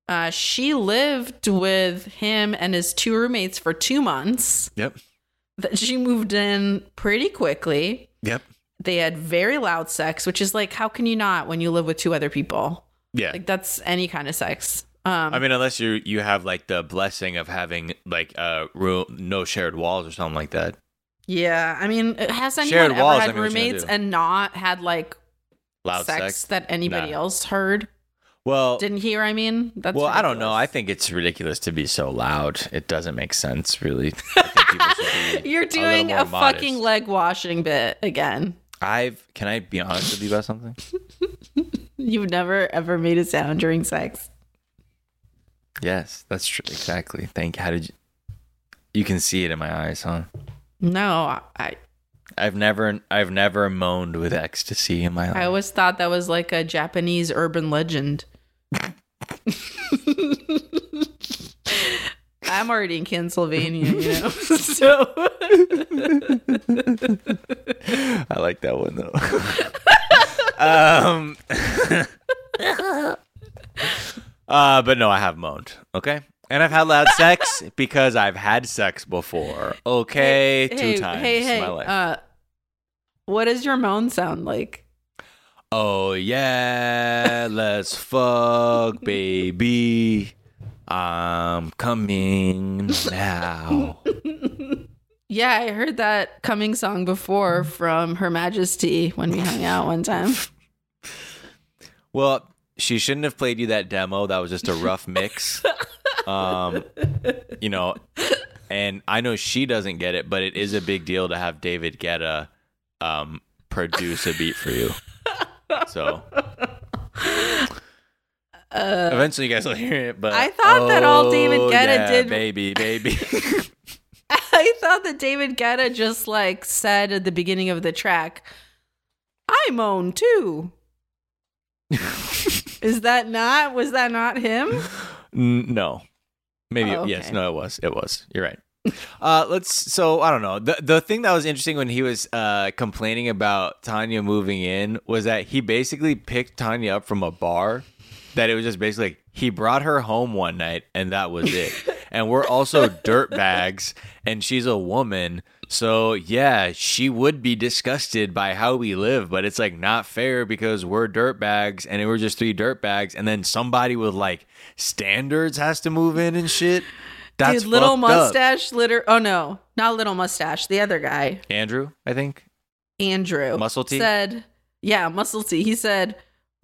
Uh, she lived with him and his two roommates for two months. Yep. That she moved in pretty quickly. Yep. They had very loud sex, which is like, how can you not when you live with two other people? Yeah. Like that's any kind of sex. Um, I mean, unless you you have like the blessing of having like uh room, no shared walls or something like that. yeah. I mean, has anyone Shared ever walls, I had mean, you gonna roommates and not had like Loud sex, sex. that anybody Nah. else heard? Well, Didn't hear. I mean, that's well, I don't know. I think it's ridiculous to be so loud. It doesn't make sense, really. I think people should be *laughs* You're doing more a, fucking leg washing bit again. I've. Can I be honest with you about something? *laughs* You've never ever made a sound during sex. Yes, that's true. Exactly. Thank. How did you? You can see it in my eyes, huh? No, I I've never, I've never moaned with ecstasy in my life. I always thought that was like a Japanese urban legend. *laughs* I'm *laughs* already in Pennsylvania, you know. *laughs* so I like that one though. *laughs* um, uh, but no, I have moaned. Okay, and I've had loud sex because I've had sex before. Okay, two hey, times hey, hey, in my life. uh, what does your moan sound like? oh yeah, let's fuck, baby. I'm coming now. *laughs* Yeah, I heard that coming song before from Her Majesty when we hung out one time. *laughs* Well, she shouldn't have played you that demo. That was just a rough mix. Um, you know, and I know she doesn't get it, but it is a big deal to have David Guetta um, produce a beat for you. So *laughs* eventually, you guys will hear it. But Uh, I thought that all David Oh, Guetta yeah, did- baby, baby. *laughs* *laughs* I thought that David Guetta just like said at the beginning of the track, I moan too. *laughs* Is that not? Was that not him? No, maybe Oh, yes. No, it was. It was. You're right. Uh, let's. So I don't know. The the thing that was interesting when he was uh complaining about Tania moving in was that he basically picked Tania up from a bar. That it was just basically like he brought her home one night and that was it. and we're also dirt bags, and she's a woman. So yeah, she would be disgusted by how we live, but it's like not fair because we're dirt bags and we're just three dirt bags, and then somebody with like standards has to move in and shit. That's Dude, little up. mustache, litter. Oh no, not little mustache. The other guy, Andrew, I think. Andrew, Muscle T? said, "Yeah, muscle T." He said,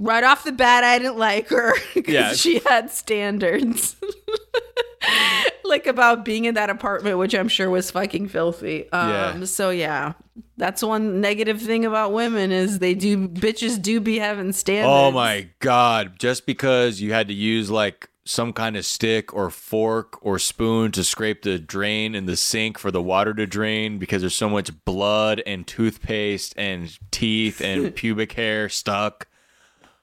right off the bat, I didn't like her *laughs* because Yeah. she had standards, *laughs* like about being in that apartment, which I'm sure was fucking filthy. Um, Yeah. So yeah, that's one negative thing about women is they do bitches do be having standards. Oh my god! Just because you had to use like some kind of stick or fork or spoon to scrape the drain in the sink for the water to drain because there's so much blood and toothpaste and teeth and *laughs* pubic hair stuck.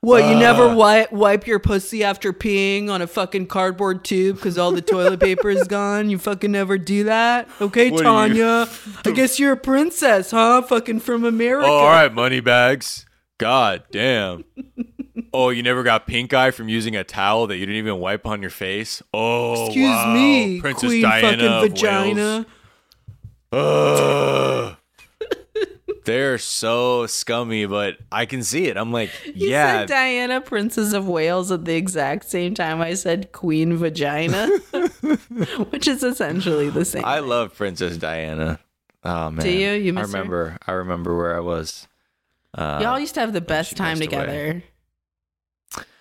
What, you never uh, wipe, wipe your pussy after peeing on a fucking cardboard tube because all the toilet paper is gone? You fucking never do that? Okay, What are you- Tania. *laughs* I guess you're a princess, huh? Fucking from America. Oh, all right, money bags. God damn. Oh, you never got pink eye from using a towel that you didn't even wipe on your face? Oh, Excuse wow. me, Princess queen Diana fucking of vagina. Ugh. They're so scummy, but I can see it. I'm like, *laughs* You yeah, said Diana, Princess of Wales, at the exact same time I said Queen Vagina, *laughs* *laughs* which is essentially the same. I love Princess Diana. Oh man, Do you? You miss I her? remember. I remember where I was. Uh, Y'all used to have the best time passed away. together.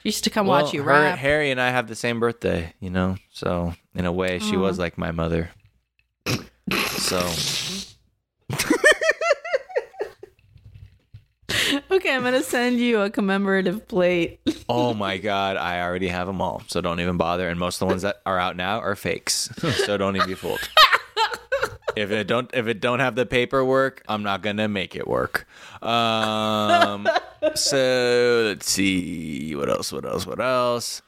Used to come well, watch you her, rap. Harry and I have the same birthday, you know. So in a way, she was like my mother. so okay, I'm gonna send you a commemorative plate. *laughs* Oh my god, I already have them all, so don't even bother. And most of the ones that are out now are fakes, so don't even be fooled. *laughs* If it don't if it don't have the paperwork, I'm not gonna make it work. Um, so let's see what else, what else, what else.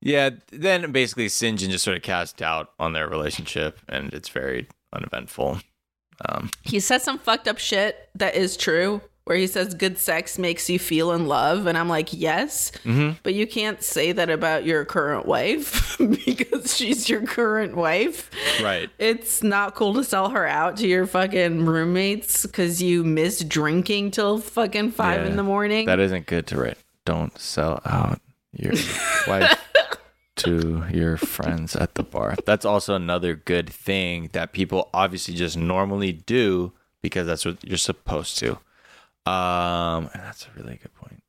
Yeah, then basically Syngin just sort of cast doubt on their relationship, and it's very uneventful. Um, he said some fucked up shit that is true, where he says good sex makes you feel in love and i'm like yes Mhm. but you can't say that about your current wife *laughs* because she's your current wife Right. it's not cool to sell her out to your fucking roommates because you miss drinking till fucking five Yeah, in the morning That isn't good to write. Don't sell out your *laughs* wife to your friends at the bar. That's also another good thing that people obviously just normally do because that's what you're supposed to. Um, that's a really good point.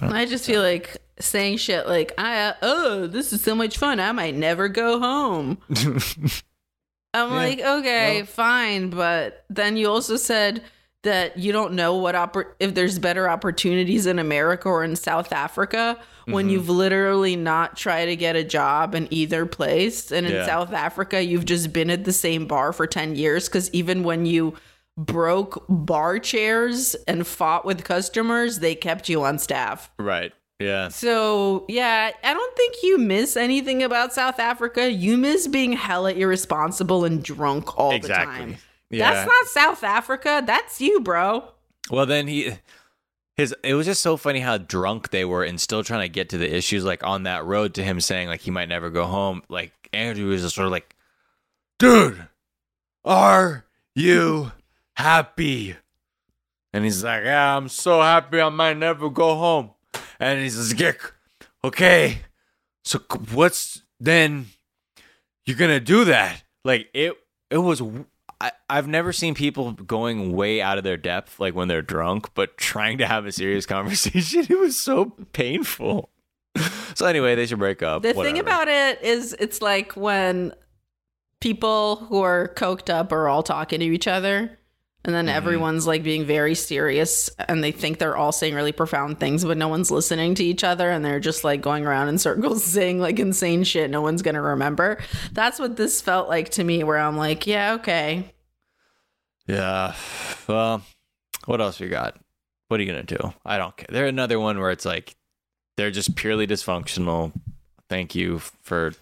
I just feel like saying shit like, "I oh, this is so much fun. I might never go home." *laughs* I'm Yeah. like, okay, fine, but then you also said that you don't know what oppor- if there's better opportunities in America or in South Africa when Mhm. you've literally not tried to get a job in either place, and in Yeah. South Africa you've just been at the same bar for ten years because even when you broke bar chairs and fought with customers, they kept you on staff. right. Yeah. So, yeah, I don't think you miss anything about South Africa. You miss being hella irresponsible and drunk all the time. Yeah. That's not South Africa. That's you, bro. Well, then he, his, it was just so funny how drunk they were and still trying to get to the issues. Like on that road to him saying like he might never go home. Like Andrew was just sort of like, dude, are you happy? And he's like, yeah, I'm so happy I might never go home. And he says, yeah, okay, so what's then you're gonna do that? Like it, it was. I, I've never seen people going way out of their depth, like when they're drunk, but trying to have a serious *laughs* conversation. It was so painful. So anyway, they should break up. The thing about it is, it's like when people who are coked up are all talking to each other. And then Mm-hmm. everyone's like being very serious and they think they're all saying really profound things, but no one's listening to each other and they're just like going around in circles *laughs* saying like insane shit no one's gonna remember. That's what this felt like to me, where I'm like, yeah, okay. Yeah. Well, what else we got? What are you gonna do? I don't care. They're another one where it's like they're just purely dysfunctional. Thank you for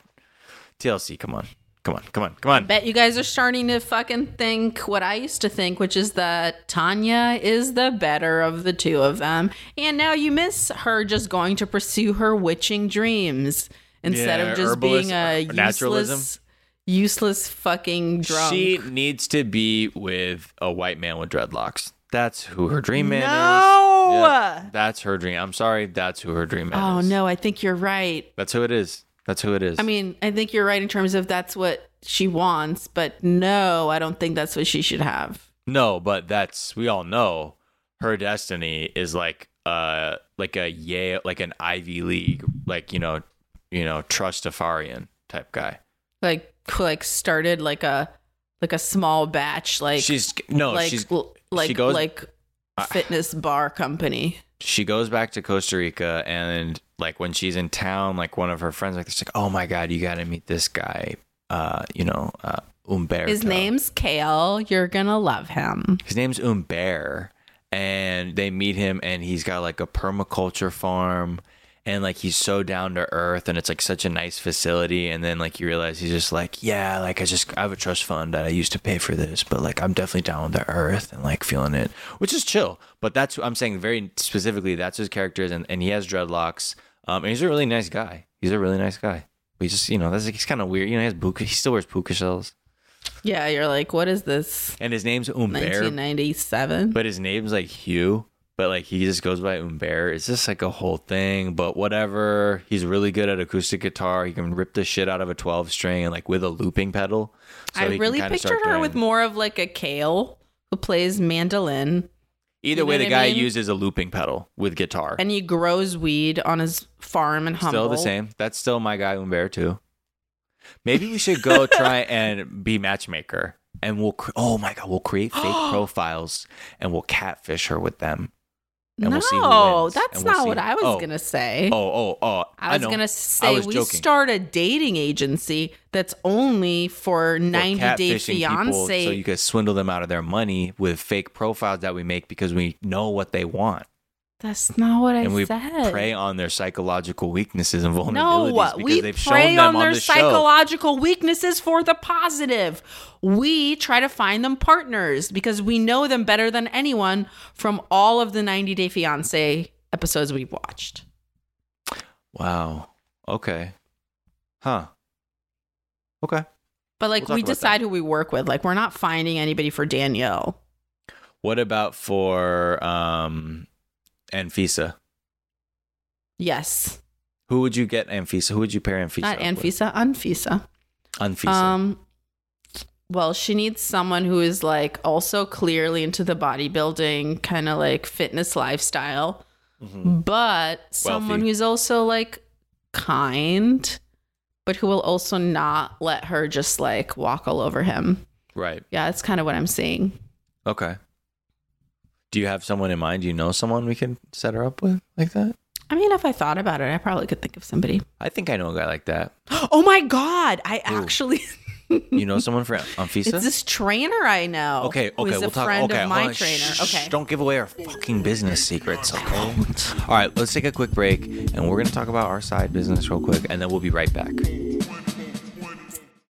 TLC. Come on, come on, come on, come on. Bet you guys are starting to fucking think what I used to think, which is that Tania is the better of the two of them. And now you miss her just going to pursue her witching dreams instead Yeah, of just being a or naturalism. useless, useless fucking drunk. She needs to be with a white man with dreadlocks. That's who her dream man No! is. Yeah, that's her dream. I'm sorry, that's who her dream man is. oh, is. no, I think you're right. That's who it is. That's who it is. I mean, I think you're right in terms of that's what she wants, but no, I don't think that's what she should have. no, but that's we all know her destiny is like uh like a Yale like an Ivy League like you know you know Trustafarian type guy. Like, like started like a like a small batch, like she's no like she's like she goes like fitness bar company. she goes back to Costa Rica and like when she's in town, like one of her friends like like, Oh my god, you gotta meet this guy. Uh, you know, uh Umberto. His name's Kale. You're gonna love him. His name's Umber. And they meet him and he's got like a permaculture farm and like he's so down to earth and it's like such a nice facility and then like you realize he's just like yeah like i just i have a trust fund that i used to pay for this but like i'm definitely down with the earth and like feeling it which is chill but that's i'm saying very specifically that's his characters and, and he has dreadlocks um and he's a really nice guy. He's a really nice guy. But he's just you know that's like he's kind of weird you know he has puka he still wears puka shells. Yeah, you're like, what is this? and his name's umber. 1997. but his name's like Hugh, but like he just goes by Umber. It's just like a whole thing, but whatever. He's really good at acoustic guitar. He can rip the shit out of a 12 string and like with a looping pedal. So I really pictured her doing- with more of like a Kale who plays mandolin Either you way, the guy mean? uses a looping pedal with guitar. and he grows weed on his farm in Humboldt. Still the same. That's still my guy Umber too. Maybe we should go *laughs* try and be matchmaker, and we'll. Cre- oh my god, we'll create fake *gasps* profiles and we'll catfish her with them. And no, we'll see who wins, that's we'll not what I was Oh. gonna say. Oh, oh, oh! I was gonna say was we joking. start a dating agency that's only for Or 90 Day Fiance. so you could swindle them out of their money with fake profiles that we make because we know what they want. That's not what I and we said. prey on their psychological weaknesses and vulnerabilities no, because we they've shown prey them on their the show. psychological weaknesses for the positive. We try to find them partners because we know them better than anyone from all of the 90 Day Fiance episodes we've watched. Wow. Okay. Huh. Okay. But like We'll we about that. decide who we work with. Like we're not finding anybody for Danielle. What about for um Anfisa? Yes. Who would you get Anfisa? Who would you pair Anfisa? not up with? Anfisa, Anfisa. Anfisa. Um well, she needs someone who is like also clearly into the bodybuilding kind of like fitness lifestyle, but someone Wealthy. who's also like kind, but who will also not let her just like walk all over him. right. Yeah, that's kind of what I'm seeing. Okay. Do you have someone in mind? Do you know someone we can set her up with like that? I mean, if I thought about it, I probably could think of somebody. I think I know a guy like that. *gasps* Oh my god, I actually *laughs* You know someone for *laughs* Anfisa? It's this trainer I know. Okay, okay, we'll a talk. friend okay, of my on. trainer. Shh, okay. don't give away our fucking business secrets, okay? All right, let's take a quick break, and we're gonna talk about our side business real quick, and then we'll be right back.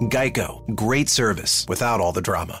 Geico, great service without all the drama.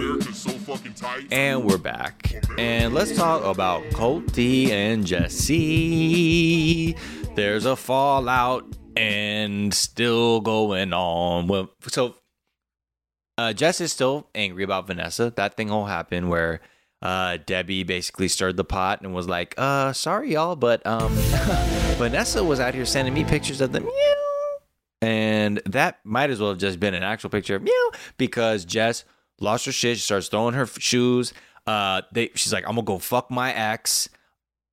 America's so fucking tight. And we're back. And let's talk about Colty and Jesse. There's a fallout and still going on. Well, so uh, Jess is still angry about Vanessa. That thing will happen where uh, Debbie basically stirred the pot and was like, uh, sorry, y'all, but um, *laughs* Vanessa was out here sending me pictures of the meow. And that might as well have just been an actual picture of meow because Jess lost her shit. She starts throwing her shoes. Uh, they, she's like, I'm gonna go fuck my ex.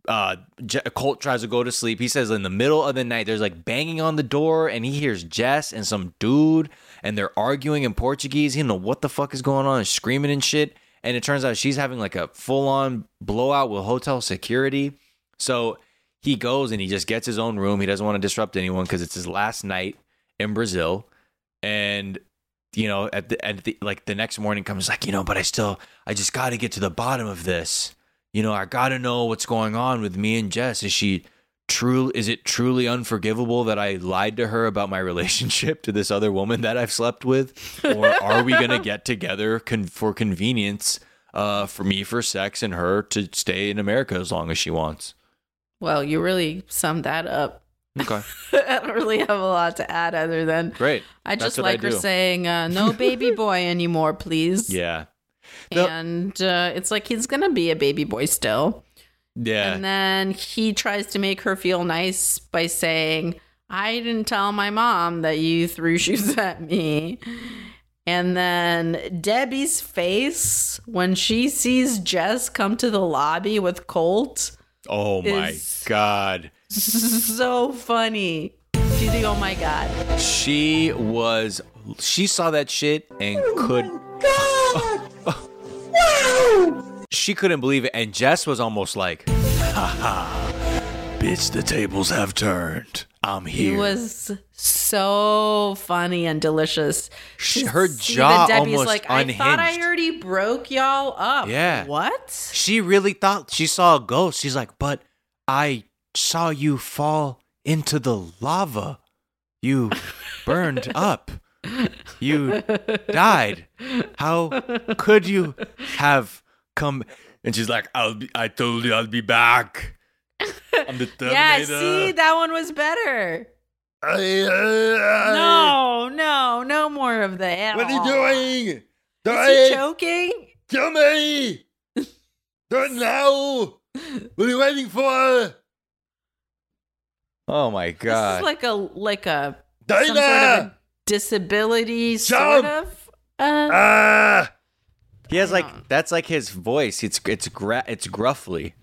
Uh, Je- Colt tries to go to sleep. He says in the middle of the night, there's like banging on the door, and he hears Jess and some dude, and they're arguing in Portuguese. He don't know what the fuck is going on, and screaming and shit. And it turns out she's having like a full on blowout with hotel security. So he goes and he just gets his own room. He doesn't want to disrupt anyone because it's his last night in Brazil. And you know, at the, at the like the next morning comes like, you know, but I still I just got to get to the bottom of this. You know, I got to know what's going on with me and Jess. Is she true is it truly unforgivable that I lied to her about my *laughs* relationship to this other woman that I've slept with or are we going to get together con- for convenience uh for me for sex and her to stay in America as long as she wants? Well, you really summed that up. Okay. *laughs* I don't really have a lot to add other than Great. I That's just what I like her saying, uh, "No *laughs* baby boy anymore, please." Yeah. The- and uh, it's like he's gonna be a baby boy still. Yeah. And then he tries to make her feel nice by saying, I didn't tell my mom that you threw *laughs* shoes at me. And then Debbie's face when she sees Jess come to the lobby with Colt, oh my god. So funny. She's like, oh my God. She was she saw that shit and oh could *laughs* She couldn't believe it and Jess was almost like haha bitch the tables have turned. I'm here. It was so funny and delicious. She- her jaw Debbie's almost like, I thought I already broke y'all up. Yeah. What? She really thought she saw a ghost. She's like, "But I saw you fall into the lava. You burned *laughs* up. You died. How could you have come?" And she's like, "I'll be. I told you I'll be back." I'm the Terminator. *laughs* yeah, see, that one was better. *laughs* No, no, no more of that. What are you doing? Do Is he choking? Kill me! Do it now! What are you waiting for? Oh my This god. is like a like a Dana! some sort of a disability sort of. Uh, Ah! He has like that's like his voice. It's it's gra- it's gruffly.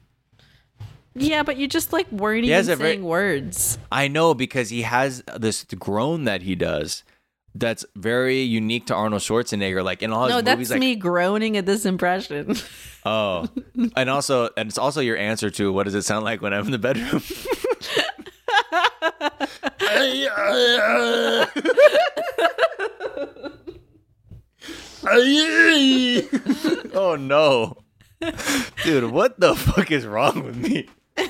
yeah, but you just like weren't He even very- saying words. I know because he has this groan that he does. That's very unique to Arnold Schwarzenegger. Like in all his No, movies, that's like me groaning at this impression. oh, *laughs* and also and it's also your answer to what does it sound like when I'm in the bedroom? *laughs* *laughs* oh no, dude, what the fuck is wrong with me? *laughs*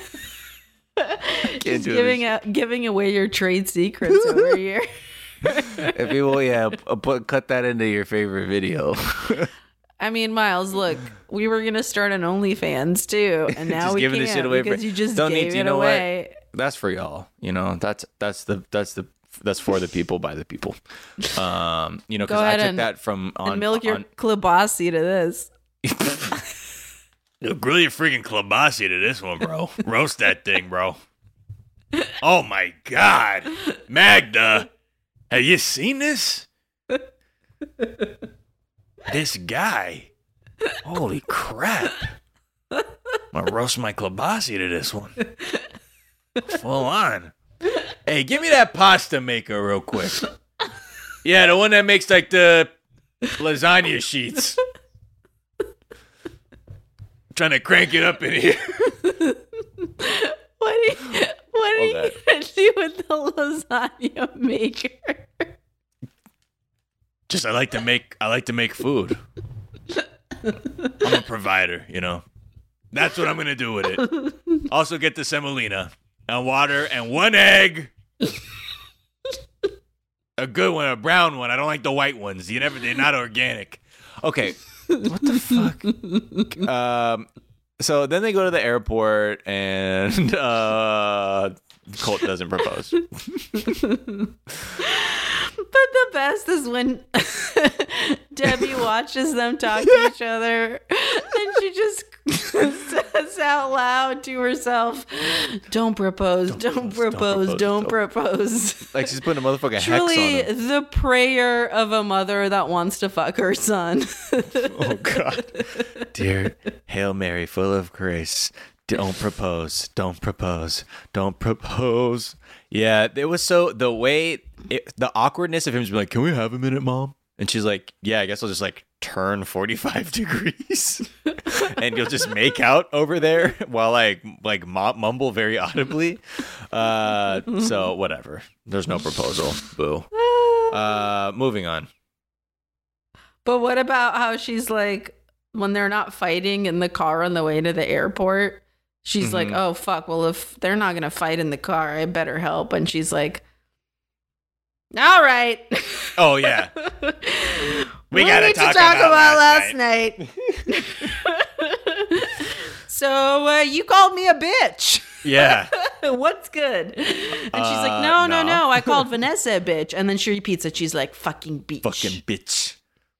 Just giving out, giving away your trade secrets over *laughs* here. If you will, yeah, put cut that into your favorite video. I mean, Miles, look, we were gonna start an OnlyFans too, *laughs* and now Just we giving can't this shit away for- because you just Don't need gave to, you it know what? away. that's for y'all. You know, that's that's the that's the that's for the people by the people. Um, you know, because I ahead took and- that from on and milk your on- klobasi to this. Grill your freaking klobasi to this one, bro. *laughs* Roast that thing, bro. Oh my god. Magda, have you seen this? *laughs* This guy. Holy crap. I'm gonna roast my klobasi to this one. Full on. Hey, give me that pasta maker real quick. Yeah, the one that makes like the lasagna sheets. trying to crank it up in here. What are you, what are you gonna do with the lasagna maker? Just I like to make I like to make food. I'm a provider, you know. That's what I'm gonna do with it. Also get the semolina and water and one egg. A good one, a brown one. I don't like the white ones. You never they're not organic. Okay. What the fuck? um, so then they go to the airport and uh, Colt doesn't propose. But the best is when *laughs* Debbie *laughs* watches them talk to each other and she just *laughs* says out loud to herself, Don't propose, don't, propose, don't propose. Like she's putting a motherfucking hex Truly on him. the prayer of a mother that wants to fuck her son. Oh God, dear Hail Mary, full of grace. Don't propose. Don't propose. Don't propose. Yeah, it was so the way it, the awkwardness of him being like, "Can we have a minute, mom?" And she's like, "Yeah, I guess I'll just like turn forty five *laughs* degrees, *laughs* and you'll just make out over there while I like mu- mumble very audibly." Uh, so whatever. There's no proposal. Boo. *laughs* Uh, moving on. But what about how she's like when they're not fighting in the car on the way to the airport? She's like, Mhm. "Oh fuck! Well, if they're not gonna fight in the car, I better help." And she's like, "All right, Oh yeah. *laughs* We What gotta you talk, talk about, about last last night. *laughs* so uh, you called me a bitch. Yeah. *laughs* What's good?" And she's Uh, like, "No, no, no. no! I called Vanessa a bitch." And then she repeats it. She's like, "Fucking bitch." Fucking bitch.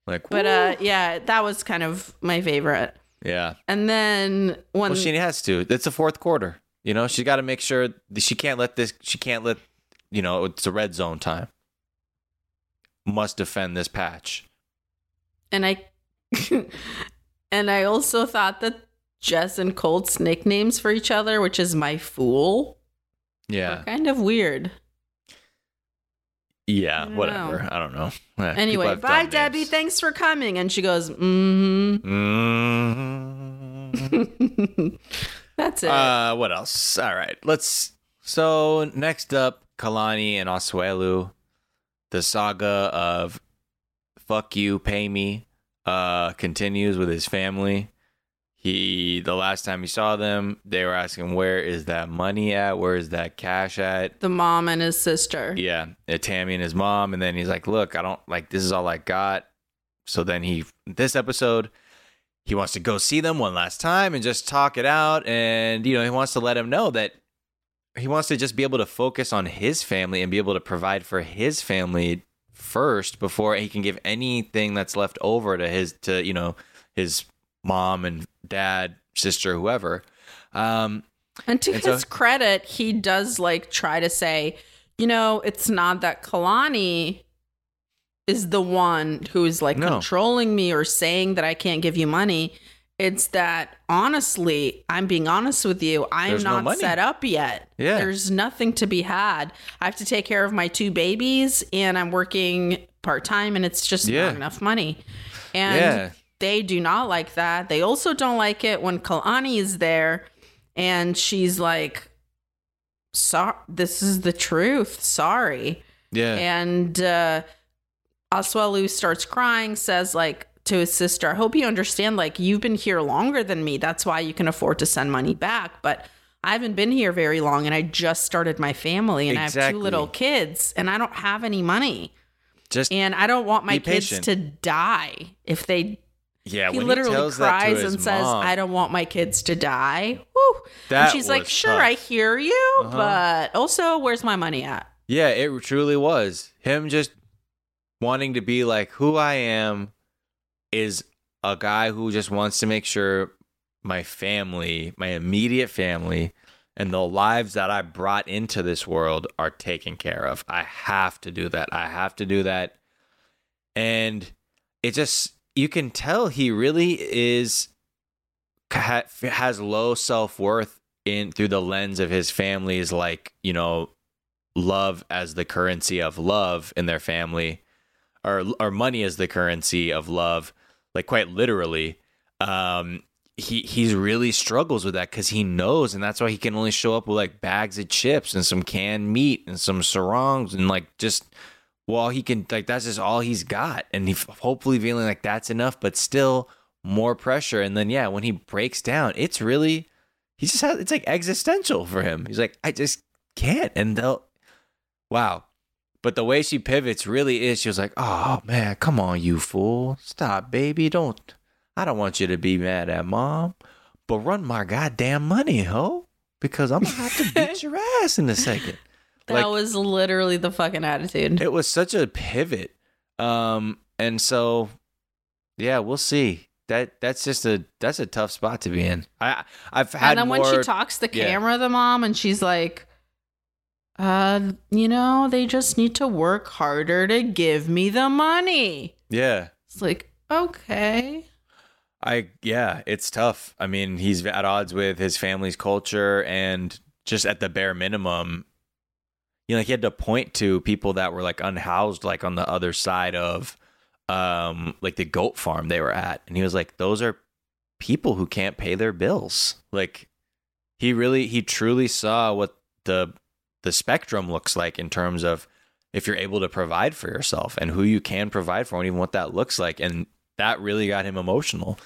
Like, But uh, yeah, that was kind of my favorite. yeah. And then when Well, she has to. It's the fourth quarter. You know, she got to make sure she can't let this. She can't let. You know, it's a red zone time. Must defend this patch. and I *laughs* and I also thought that Jess and Colt's nicknames for each other, which is my fool, Yeah. kind of weird. Yeah. don't Whatever. know. I don't know. *laughs* Anyway, bye Debbie, names. thanks for coming. And she goes, mm-hmm. Mm-hmm. *laughs* That's it. Uh, what else? All right, let's. So next up, Kalani and Asuelu, the saga of "fuck you, pay me," uh, continues with his family. He, the last time he saw them, they were asking, "Where is that money at? Where is that cash at?" the mom and his sister. Yeah, Tammy and his mom, and then he's like, "Look, I don't like this. Is all I got." So then he, this episode, he wants to go see them one last time and just talk it out, and you know, he wants to let him know that he wants to just be able to focus on his family and be able to provide for his family first before he can give anything that's left over to his to you know his mom and dad, sister, whoever. Um, And to And so- his credit, he does like try to say, you know, it's not that Kalani is the one who is like No. controlling me or saying that I can't give you money. It's that honestly, I'm being honest with you, I'm There's not money. set up yet. Yeah. There's nothing to be had. I have to take care of my two babies and I'm working part time and it's just Yeah. not enough money. And Yeah. they do not like that. They also don't like it when Kalani is there and she's like, "So this is the truth. Sorry." yeah, And uh Asuelu starts crying, says like to his sister, I hope you understand, like, you've been here longer than me. That's why you can afford to send money back. But I haven't been here very long and I just started my family and I have two little kids and I don't have any money. just And I don't want my kids patient. to die if they yeah. he literally to cries and says, "I don't want my kids to die." Woo. And she's like, "Sure, tough. I hear you, Uh-huh. but also, where's my money at?" Yeah, it truly was. Him just wanting to be like who I am is a guy who just wants to make sure my family, my immediate family, and the lives that I brought into this world are taken care of. I have to do that. I have to do that. And it just, you can tell he really is, has low self worth in through the lens of his family's, like, you know, love as the currency of love in their family or or money as the currency of love like quite literally um he he's really struggles with that cuz he knows and that's why he can only show up with like bags of chips and some canned meat and some sarongs and like just well he can like that's just all he's got. And he hopefully feeling like that's enough but still more pressure. And then yeah when he breaks down it's really he just has it's like existential for him. He's like i just can't. And they'll wow but the way she pivots really is she was like oh man come on you fool. Stop baby. Don't i don't want you to be mad at mom. But run my goddamn money ho because i'm gonna have to beat *laughs* your ass in a second. That Like- was literally the fucking attitude. it was such a pivot. Um and so yeah we'll see. That that's just a that's a tough spot to be in. I i've had and then when she talks to yeah. camera, the mom, and she's like, "Uh, you know, they just need to work harder to give me the money." yeah It's like, okay. I yeah, it's tough. I mean, he's at odds with his family's culture and just at the bare minimum, you know, like he had to point to people that were like unhoused, like on the other side of um like the goat farm they were at. And he was like, those are people who can't pay their bills. Like he really he truly saw what the the spectrum looks like in terms of if you're able to provide for yourself and who you can provide for and even what that looks like. And that really got him emotional.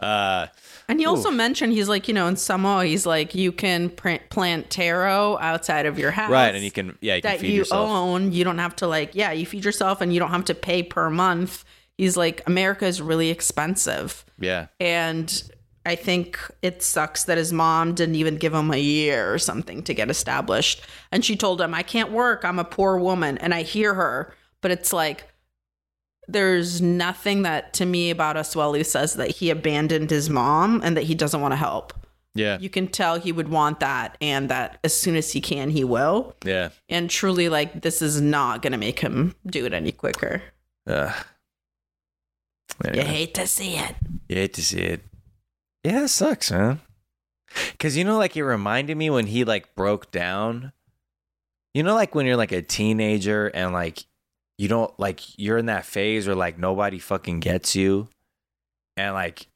Uh, And he also oof. mentioned he's like, you know, in Samoa, he's like, you can pr- plant taro outside of your house, right, and you can yeah, you can that feed you yourself. own. You don't have to like, yeah, you feed yourself, and you don't have to pay per month. He's like, America is really expensive, Yeah, and I think it sucks that his mom didn't even give him a year or something to get established. And she told him, I can't work. I'm a poor woman. And I hear her, but it's like, there's nothing that to me about Asuelu says that he abandoned his mom and that he doesn't want to help. yeah, You can tell he would want that and that as soon as he can, he will. yeah. And truly, like, this is not going to make him do it any quicker. Uh, You hate to see it. You hate to see it. Yeah, it sucks, man. Cause you know, like it reminded me when he like broke down. You know, like when you're like a teenager and like you don't like you're in that phase where like nobody fucking gets you, and like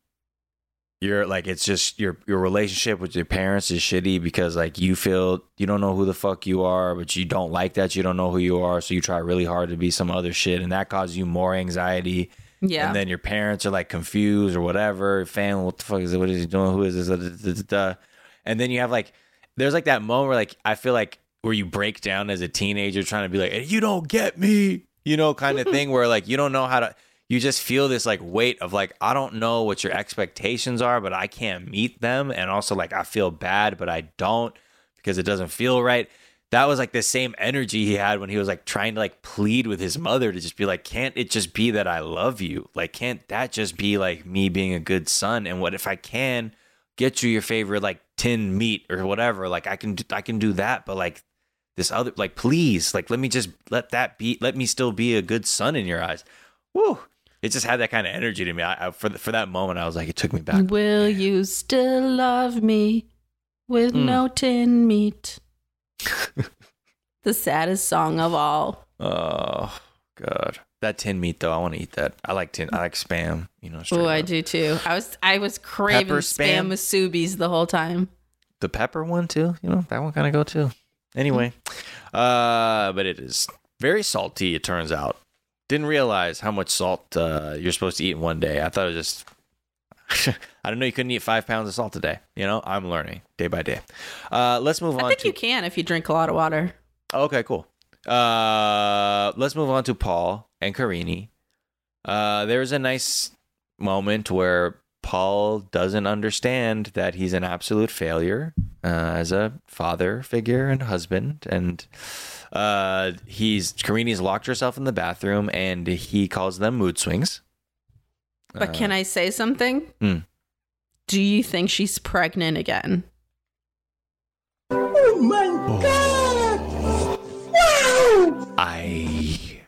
you're like it's just your your relationship with your parents is shitty because like you feel you don't know who the fuck you are, but you don't like that you don't know who you are, so you try really hard to be some other shit, and that causes you more anxiety. Yeah. And then your parents are like confused or whatever. Family, what the fuck is it? What is he doing? Who is this? And then you have like, there's like that moment where like I feel like where you break down as a teenager trying to be like, you don't get me, you know, kind of thing where like you don't know how to. You just feel this like weight of like I don't know what your expectations are, but I can't meet them, and also like I feel bad, but I don't because it doesn't feel right. That was like the same energy he had when he was like trying to like plead with his mother to just be like, can't it just be that I love you? Like, can't that just be like me being a good son? And what if I can get you your favorite like tin meat or whatever? Like, I can I can do that, but like this other like please like let me just let that be let me still be a good son in your eyes Woo! it just had that kind of energy to me I, I, for the, for that moment i was like it took me back Will you still love me with Mm. no tin meat? *laughs* the saddest song of all. oh god. That tin meat though i want to eat that. I like tin i like spam you know Oh, I do too. I was I was craving Pepper spam Subies the whole time. the pepper one too? You know that one kind of go too. Anyway uh but it is very salty it turns out. Didn't realize how much salt uh, you're supposed to eat in one day. I thought it was just *laughs* i don't know you couldn't eat five pounds of salt a day you know i'm learning day by day uh let's move I on I think to you can if you drink a lot of water. okay cool uh let's move on to paul and karini uh there's a nice moment where Paul doesn't understand that he's an absolute failure uh, as a father figure and husband, and uh, he's Karini's locked herself in the bathroom, and he calls them mood swings. But can I say something? Hmm. Do you think she's pregnant again? Oh my god! I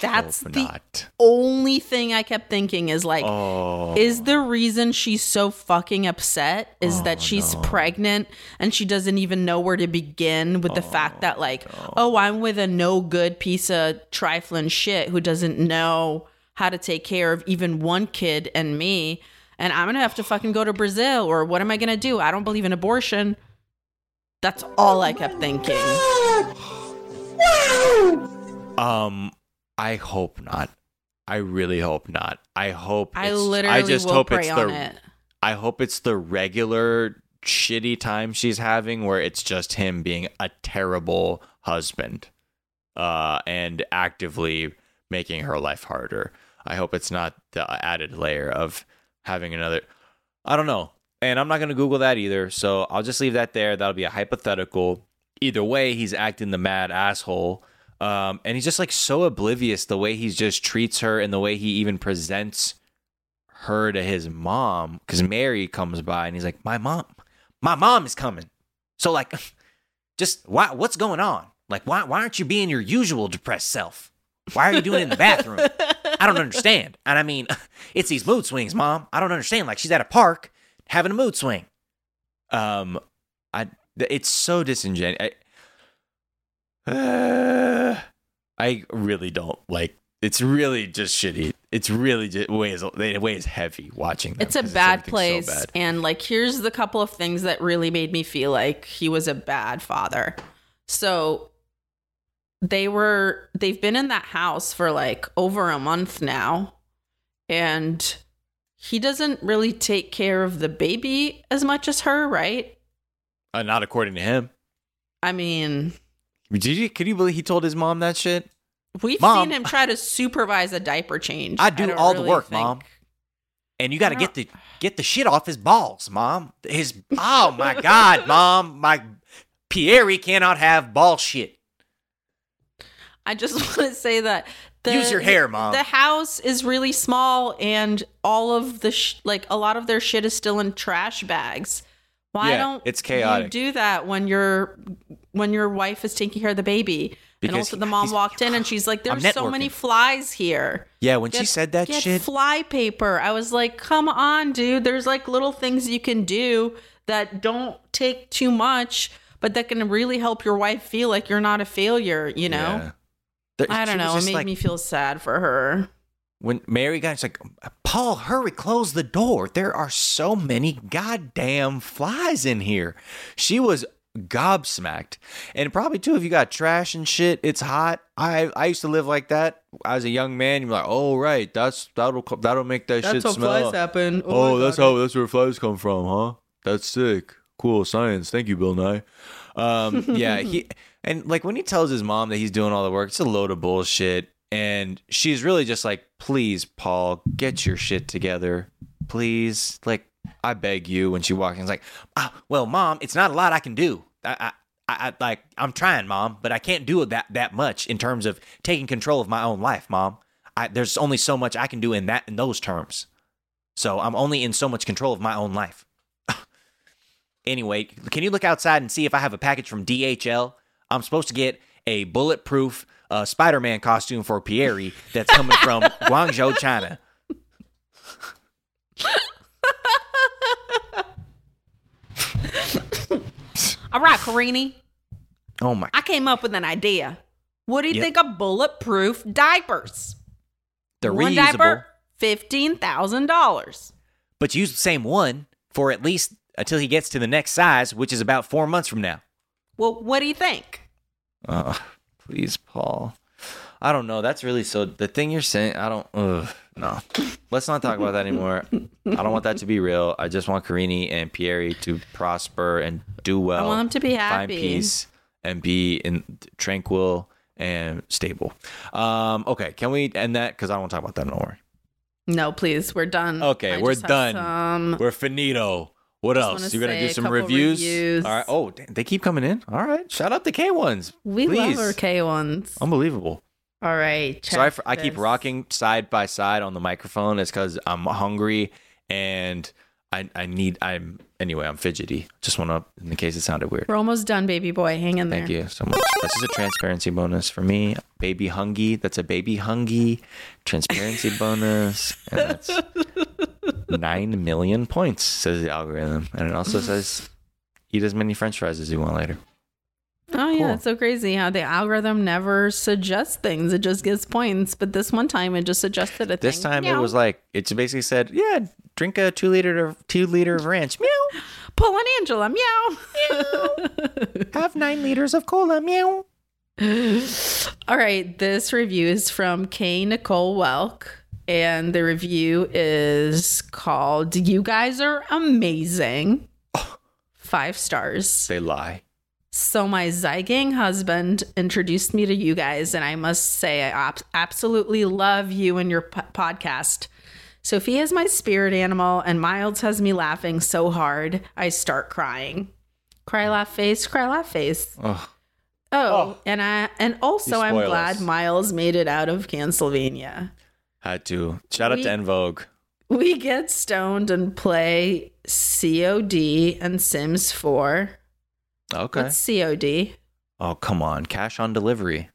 That's hope the not. only thing I kept thinking is like, Oh, is the reason she's so fucking upset is that she's pregnant and she doesn't even know where to begin with the fact that like, oh, I'm with a no good piece of trifling shit who doesn't know how to take care of even one kid and me. And I'm gonna have to fucking go to Brazil or what am I gonna do? I don't believe in abortion. That's all I kept thinking. um, I hope not. I really hope not. I hope. I literally I just will hope pray it's on the. it. I hope it's the regular shitty time she's having where it's just him being a terrible husband uh and actively making her life harder. I hope it's not the added layer of having another I don't know. And I'm not going to google that either, so I'll just leave that there. That'll be a hypothetical. Either way, he's acting the mad asshole. Um, and he's just like so oblivious the way he just treats her and the way he even presents her to his mom because Mary comes by and he's like, "My mom, my mom is coming." So like, *laughs* just why? What's going on? Like, why? Why aren't you being your usual depressed self? Why are you doing it in the bathroom? *laughs* I don't understand. And I mean, *laughs* it's these mood swings, mom. I don't understand. Like, she's at a park having a mood swing. Um, I it's so disingenuous. I, uh, *sighs* I really don't like. It's really just shitty. It's really just weighs it weighs heavy watching. Them It's a bad everything's place. So bad. And like, here's the couple of things that really made me feel like he was a bad father. So they were, they've been in that house for like over a month now. And he doesn't really take care of the baby as much as her, right? Uh, not according to him. I mean, Did you? Can you believe he told his mom that shit? we've Mom. seen him try to supervise a diaper change. I do don't all the work, think- mom. And you got to get the get the shit off his balls, mom. His oh my god, *laughs* mom, my Pierre cannot have ball shit. I just *laughs* want to say that the, Use your hair, Mom. The house is really small, and all of the sh- like a lot of their shit is still in trash bags. Why Yeah, don't it's chaotic. You do that when your when your wife is taking care of the baby. Because and also, the mom walked in and *sighs* she's like, "There's so many flies here." Yeah, when she said that get shit, fly paper. I was like, "Come on, dude. There's like little things you can do that don't take too much, but that can really help your wife feel like you're not a failure." You know. Yeah. There- I don't know. It made like- me feel sad for her. when Mary got, she's like, Paul, hurry, close the door. There are so many goddamn flies in here. She was gobsmacked, and probably too if you got trash and shit. It's hot. I I used to live like that as a young man. You're like, oh right, that's that'll that'll make that That's shit how smell. flies happen. Oh, Oh, that's how that's where flies come from, huh? That's sick. Cool science. Thank you, Bill Nye. Um, *laughs* yeah, he and like when he tells his mom that he's doing all the work, it's a load of bullshit. And she's really just like, please, Paul, get your shit together, please. Like, I beg you. When she walks in, it's like, ah, well, mom, it's not a lot I can do. I, I I, I like I'm trying, mom, but I can't do that that much in terms of taking control of my own life, mom. I, there's only so much I can do in that in those terms. So I'm only in so much control of my own life. Anyway, can you look outside and see if I have a package from DHL? I'm supposed to get a bulletproof uh, Spider-Man costume for Pierre that's coming from *laughs* Guangzhou, China. All right, Carini. Oh my! I came up with an idea. What do you Yep. think of bulletproof diapers? They're One reusable, diaper, fifteen thousand dollars. but use the same one for at least until he gets to the next size, which is about four months from now. Well, what do you think? Oh, please, Paul. I don't know. That's really so. The thing you're saying, I don't. Ugh, no, let's not talk about that anymore. I don't want that to be real. I just want Carini and Pieri to prosper and do well. I want them to be happy, find happy. peace, and be in tranquil and stable. Um, okay, can we end that? Because I don't want to talk about that anymore. No, please, we're done. Okay, I we're done. some- We're finito. What Just else? You're gonna do some reviews? reviews. All right. Oh, damn, they keep coming in. All right. Shout out the K ones. We Please. love our K ones. Unbelievable. All right. Sorry, for, I keep rocking side by side on the microphone. It's because I'm hungry and I I need I'm anyway. I'm fidgety. Just want to in case it sounded weird. We're almost done, baby boy. Hang in there. Thank you so much. This is a transparency bonus for me. Baby hungy. That's a baby hungy transparency bonus. And that's *laughs* nine million points, says the algorithm. And it also says eat as many french fries as you want later. Oh yeah, Cool. it's so crazy how the algorithm never suggests things; it just gives points. But this one time, it just suggested a This thing. time Meow. it was like it basically said, "Yeah, drink a two liter of two liter of ranch. Meow. Paul and Angela. Meow. Meow. *laughs* Have nine liters of cola. Meow." All right, this review is from K Nicole Welk, and the review is called "You guys are amazing." *laughs* Five stars. They lie. So my Zeitgang husband introduced me to you guys, and I must say I ab- absolutely love you and your podcast. Sophie is my spirit animal, and Miles has me laughing so hard I start crying. Cry laugh face, cry laugh face. Oh, Oh, and I and also I'm glad us. Miles made it out of Pennsylvania. Had to. Shout out to En Vogue. We get stoned and play COD and Sims 4. Okay. What's COD? Oh come on, cash on delivery.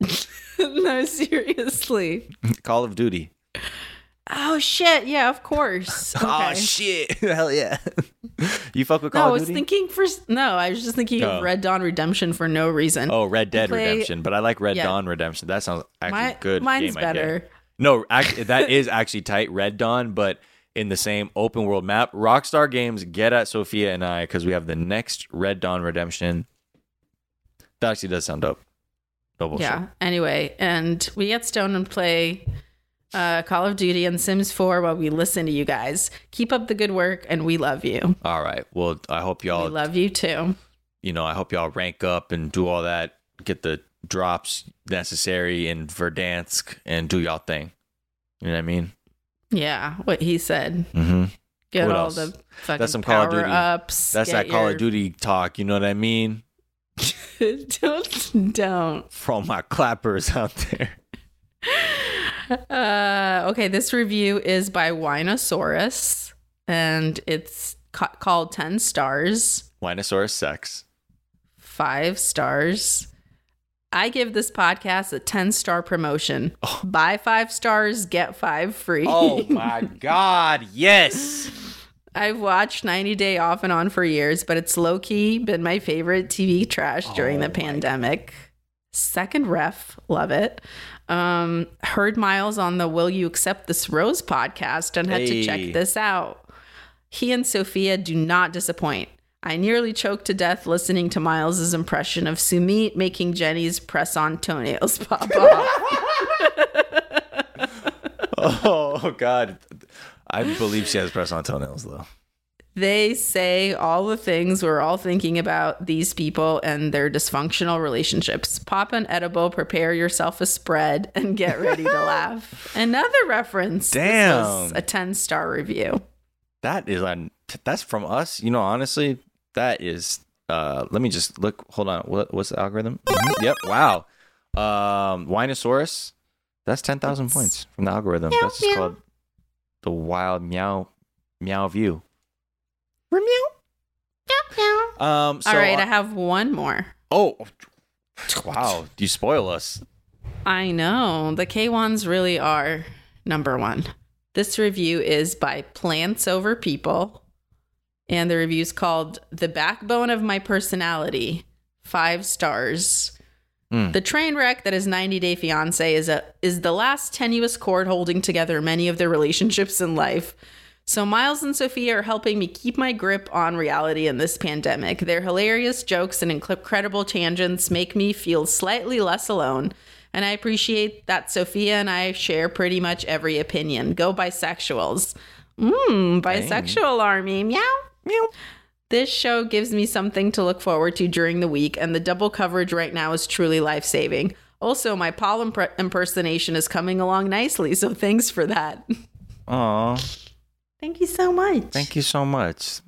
*laughs* no, seriously. *laughs* Call of Duty. Oh shit! Yeah, of course. *laughs* Oh shit! Hell yeah! you fuck with No, Call I was thinking for no, I was just thinking Oh. of Red Dawn Redemption for no reason. Oh, Red Dead play- Redemption, but I like Red Yeah. Dawn Redemption. That sounds actually My- good. mine's better. No, actually, that is actually tight. Red Dawn, but in the same open world map. Rockstar Games, get at Sofiya and I because we have the next Red Dawn Redemption. That actually does sound dope. Double yeah. Anyway, and we get stoned and play uh, Call of Duty and Sims 4 while we listen to you guys. Keep up the good work, and we love you. All right. Well, I hope y'all, we love you too. you know, I hope y'all rank up and do all that, get the drops necessary in Verdansk and do y'all thing. You know what I mean? Yeah, what he said. Mm-hmm. Get What all else? the fucking That's some Call of Duty. ups. That's that Call of Duty talk. You know what I mean? *laughs* don't don't. For all my clappers out there. *laughs* Uh, okay, this review is by Winosaurus, and it's ca- called Ten Stars, Winosaurus sex. five stars. I give this podcast a ten star promotion. Buy five stars, get five free. Oh *laughs* my God. Yes. I've watched 90 Day off and on for years, but it's low key been my favorite TV trash during the pandemic. Second ref, love it. Um, heard Miles on the Will You Accept This Rose podcast and had to check this out. He and Sofiya do not disappoint. I nearly choked to death listening to Miles's impression of Sumit making Jenny's press on toenails *laughs* pop off. Oh God. I believe she has press on toenails though. They say all the things we're all thinking about these people and their dysfunctional relationships. Pop an edible, prepare yourself a spread, and get ready to *laughs* laugh. Another reference. Damn. a 10 star review. That is on that's from us. You know, honestly, that is Uh, let me just look. Hold on. What, what's the algorithm? Mhm, Yep. Wow. Um, Winosaurus. That's ten thousand points from the algorithm. That's just called the Wild Meow Meow View. meow Um. So, All right, uh, I have one more. oh, wow! You spoil us. I know. The K1s really are number one. This review is by Plants Over People. And the review's called The Backbone of My Personality. Five stars. Hmm. The train wreck that is 90 Day Fiance is a is the last tenuous cord holding together many of their relationships in life. So Miles and Sofiya are helping me keep my grip on reality in this pandemic. Their hilarious jokes and incredible tangents make me feel slightly less alone. And I appreciate that Sofiya and I share pretty much every opinion. Go bisexuals. Mmm, bisexual army. Meow. Meow. This show gives me something to look forward to during the week, and the double coverage right now is truly life saving. Also, my Paul imp- impersonation is coming along nicely, so thanks for that. Aw. Thank you so much. Thank you so much.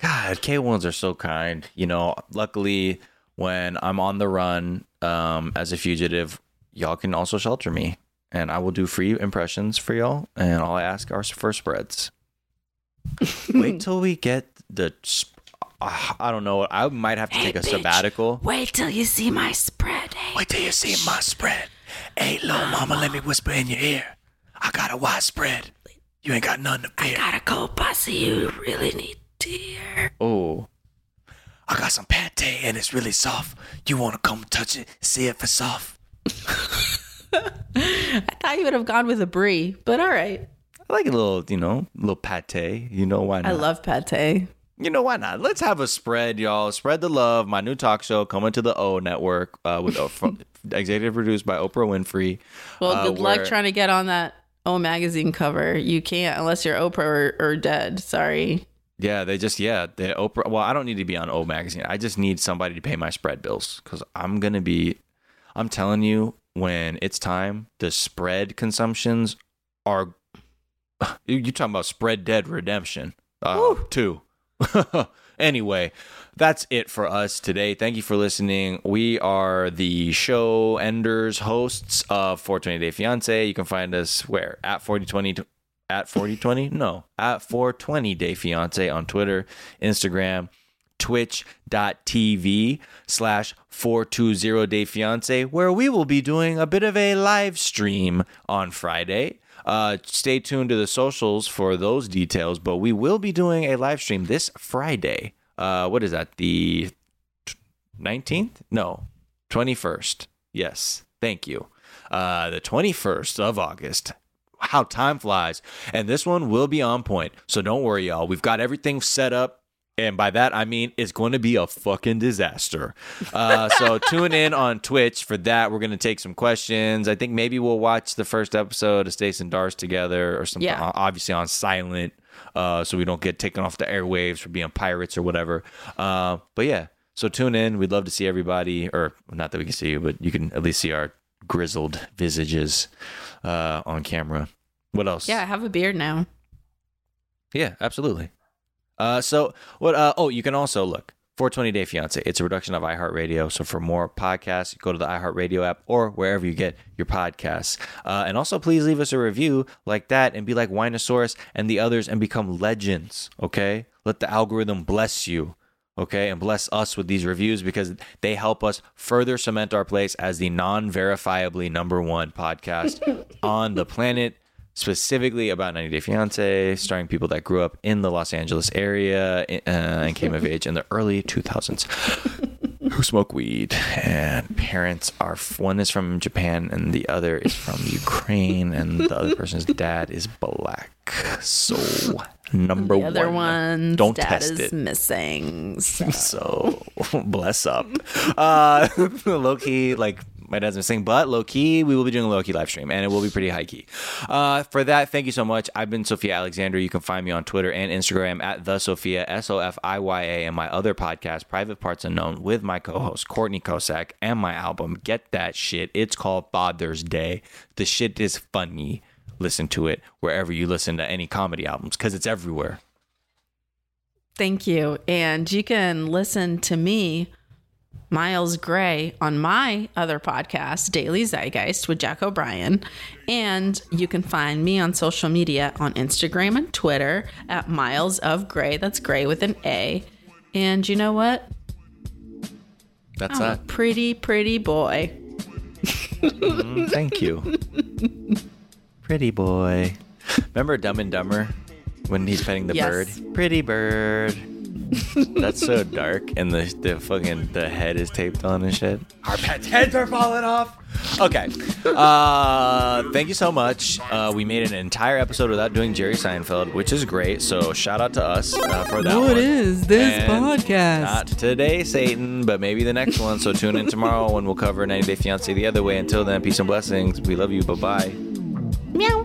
God, K1s are so kind. You know, luckily, when I'm on the run um, as a fugitive, y'all can also shelter me. And I will do free impressions for y'all. And all I ask are for spreads. Wait till we get the. sp- uh, I don't know. I might have to take a sabbatical. Wait till you see my spread. Wait till you see my spread. Hey, little mama, let me whisper in your ear. I got a wide spread. You ain't got nothing to fear. I Gotta go, bossy. You really need to hear. Oh. I got some pate and it's really soft. You wanna come touch it, see if it's soft? *laughs* I thought you would have gone with a brie, but all right. I like a little, you know, little pate. You know why not? I love pate. You know why not? Let's have a spread, y'all. Spread the love. My new talk show coming to the O Network uh, with from, *laughs* executive produced by Oprah Winfrey. Well, uh, good luck trying to get on that O magazine cover. You can't unless you're Oprah or, or dead. Sorry. Yeah, they just yeah, the Oprah. Well, I don't need to be on O magazine. I just need somebody to pay my spread bills because I'm gonna be. I'm telling you, when it's time, the spread consumptions are. *laughs* You talking about spread dead redemption? Uh, two. *laughs* anyway, that's it for us today. Thank you for listening. We are the show enders hosts of 420 Day Fiance. You can find us where at 4020 at 4020 no at 420 Day Fiance on Twitter, Instagram, twitch.tv slash 420 Day Fiance, where we will be doing a bit of a live stream on Friday. Uh, stay tuned to the socials for those details, but we will be doing a live stream this Friday. Uh, what is that? The 19th? No, 21st. Yes, thank you. Uh, the 21st of August. How time flies. And this one will be on point. So don't worry, y'all. We've got everything set up. And by that, I mean it's going to be a fucking disaster. Uh, so *laughs* tune in on Twitch for that. We're going to take some questions. I think maybe we'll watch the first episode of Stace and Dars together or something, Yeah. obviously on silent, uh, so we don't get taken off the airwaves for being pirates or whatever. Uh, but yeah, so tune in. We'd love to see everybody, or not that we can see you, but you can at least see our grizzled visages uh, on camera. What else? Yeah, I have a beard now. Yeah, absolutely. Uh, so what? Uh, oh, you can also look 420 Day Fiance. It's a production of iHeartRadio. So for more podcasts, go to the iHeartRadio app or wherever you get your podcasts. Uh, and also, please leave us a review like that and be like Winosaurus and the others and become legends. Okay, let the algorithm bless you. Okay, and bless us with these reviews because they help us further cement our place as the non-verifiably number one podcast *laughs* on the planet specifically about 90 Day Fiance, starring people that grew up in the Los Angeles area uh, and came of age in the early 2000s who smoke weed. And parents are one is from Japan and the other is from Ukraine, and the other person's dad is black. So, number The other one, don't dad test is it. missing. *laughs* So. So bless up. Uh *laughs* low key, like my dad's saying, but low key, we will be doing a low key live stream and it will be pretty high key. Uh for that, thank you so much. I've been Sofiya Alexandra. You can find me on Twitter and Instagram at the Sofiya S O F I Y A and my other podcast, Private Parts Unknown, with my co-host Courtney Kocak and my album. Get that shit. It's called Father's Day. The shit is funny. Listen to it wherever you listen to any comedy albums because it's everywhere. Thank you. And you can listen to me, Miles Gray, on my other podcast, Daily Zeitgeist with Jack O'Brien. And you can find me on social media on Instagram and Twitter at Miles of Gray. That's Gray with an A. And you know what? That's that. pretty, pretty boy. Mm, thank you. *laughs* Pretty boy. Remember Dumb and Dumber when he's petting the Yes. bird? Pretty bird. *laughs* That's so dark, and the the fucking the head is taped on and shit. Our pets' heads are falling off. Okay. Uh, thank you so much. Uh, we made an entire episode without doing Jerry Seinfeld, which is great. So shout out to us uh, for that. What one. is this And podcast? Not today, Satan, but maybe the next one. So tune in tomorrow when we'll cover 90 Day Fiance the other way. Until then, peace and blessings. We love you. Bye bye. Meow.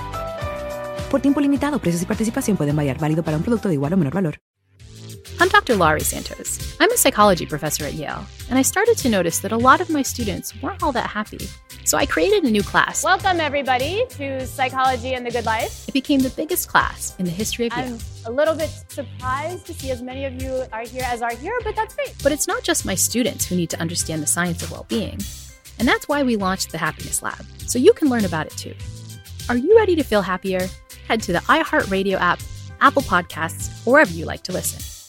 Por tiempo limitado, precios y participación pueden variar, válido para un producto de igual o menor valor. I'm Dr. Laurie Santos. I'm a psychology professor at Yale, and I started to notice that a lot of my students weren't all that happy. So I created a new class. Welcome, everybody, to Psychology and the Good Life. It became the biggest class in the history of Yale. I'm a little bit surprised to see as many of you are here as are here, but that's great. But it's not just my students who need to understand the science of well being. And that's why we launched the Happiness Lab, so you can learn about it too. Are you ready to feel happier? Head to the iHeartRadio app, Apple Podcasts, or wherever you like to listen.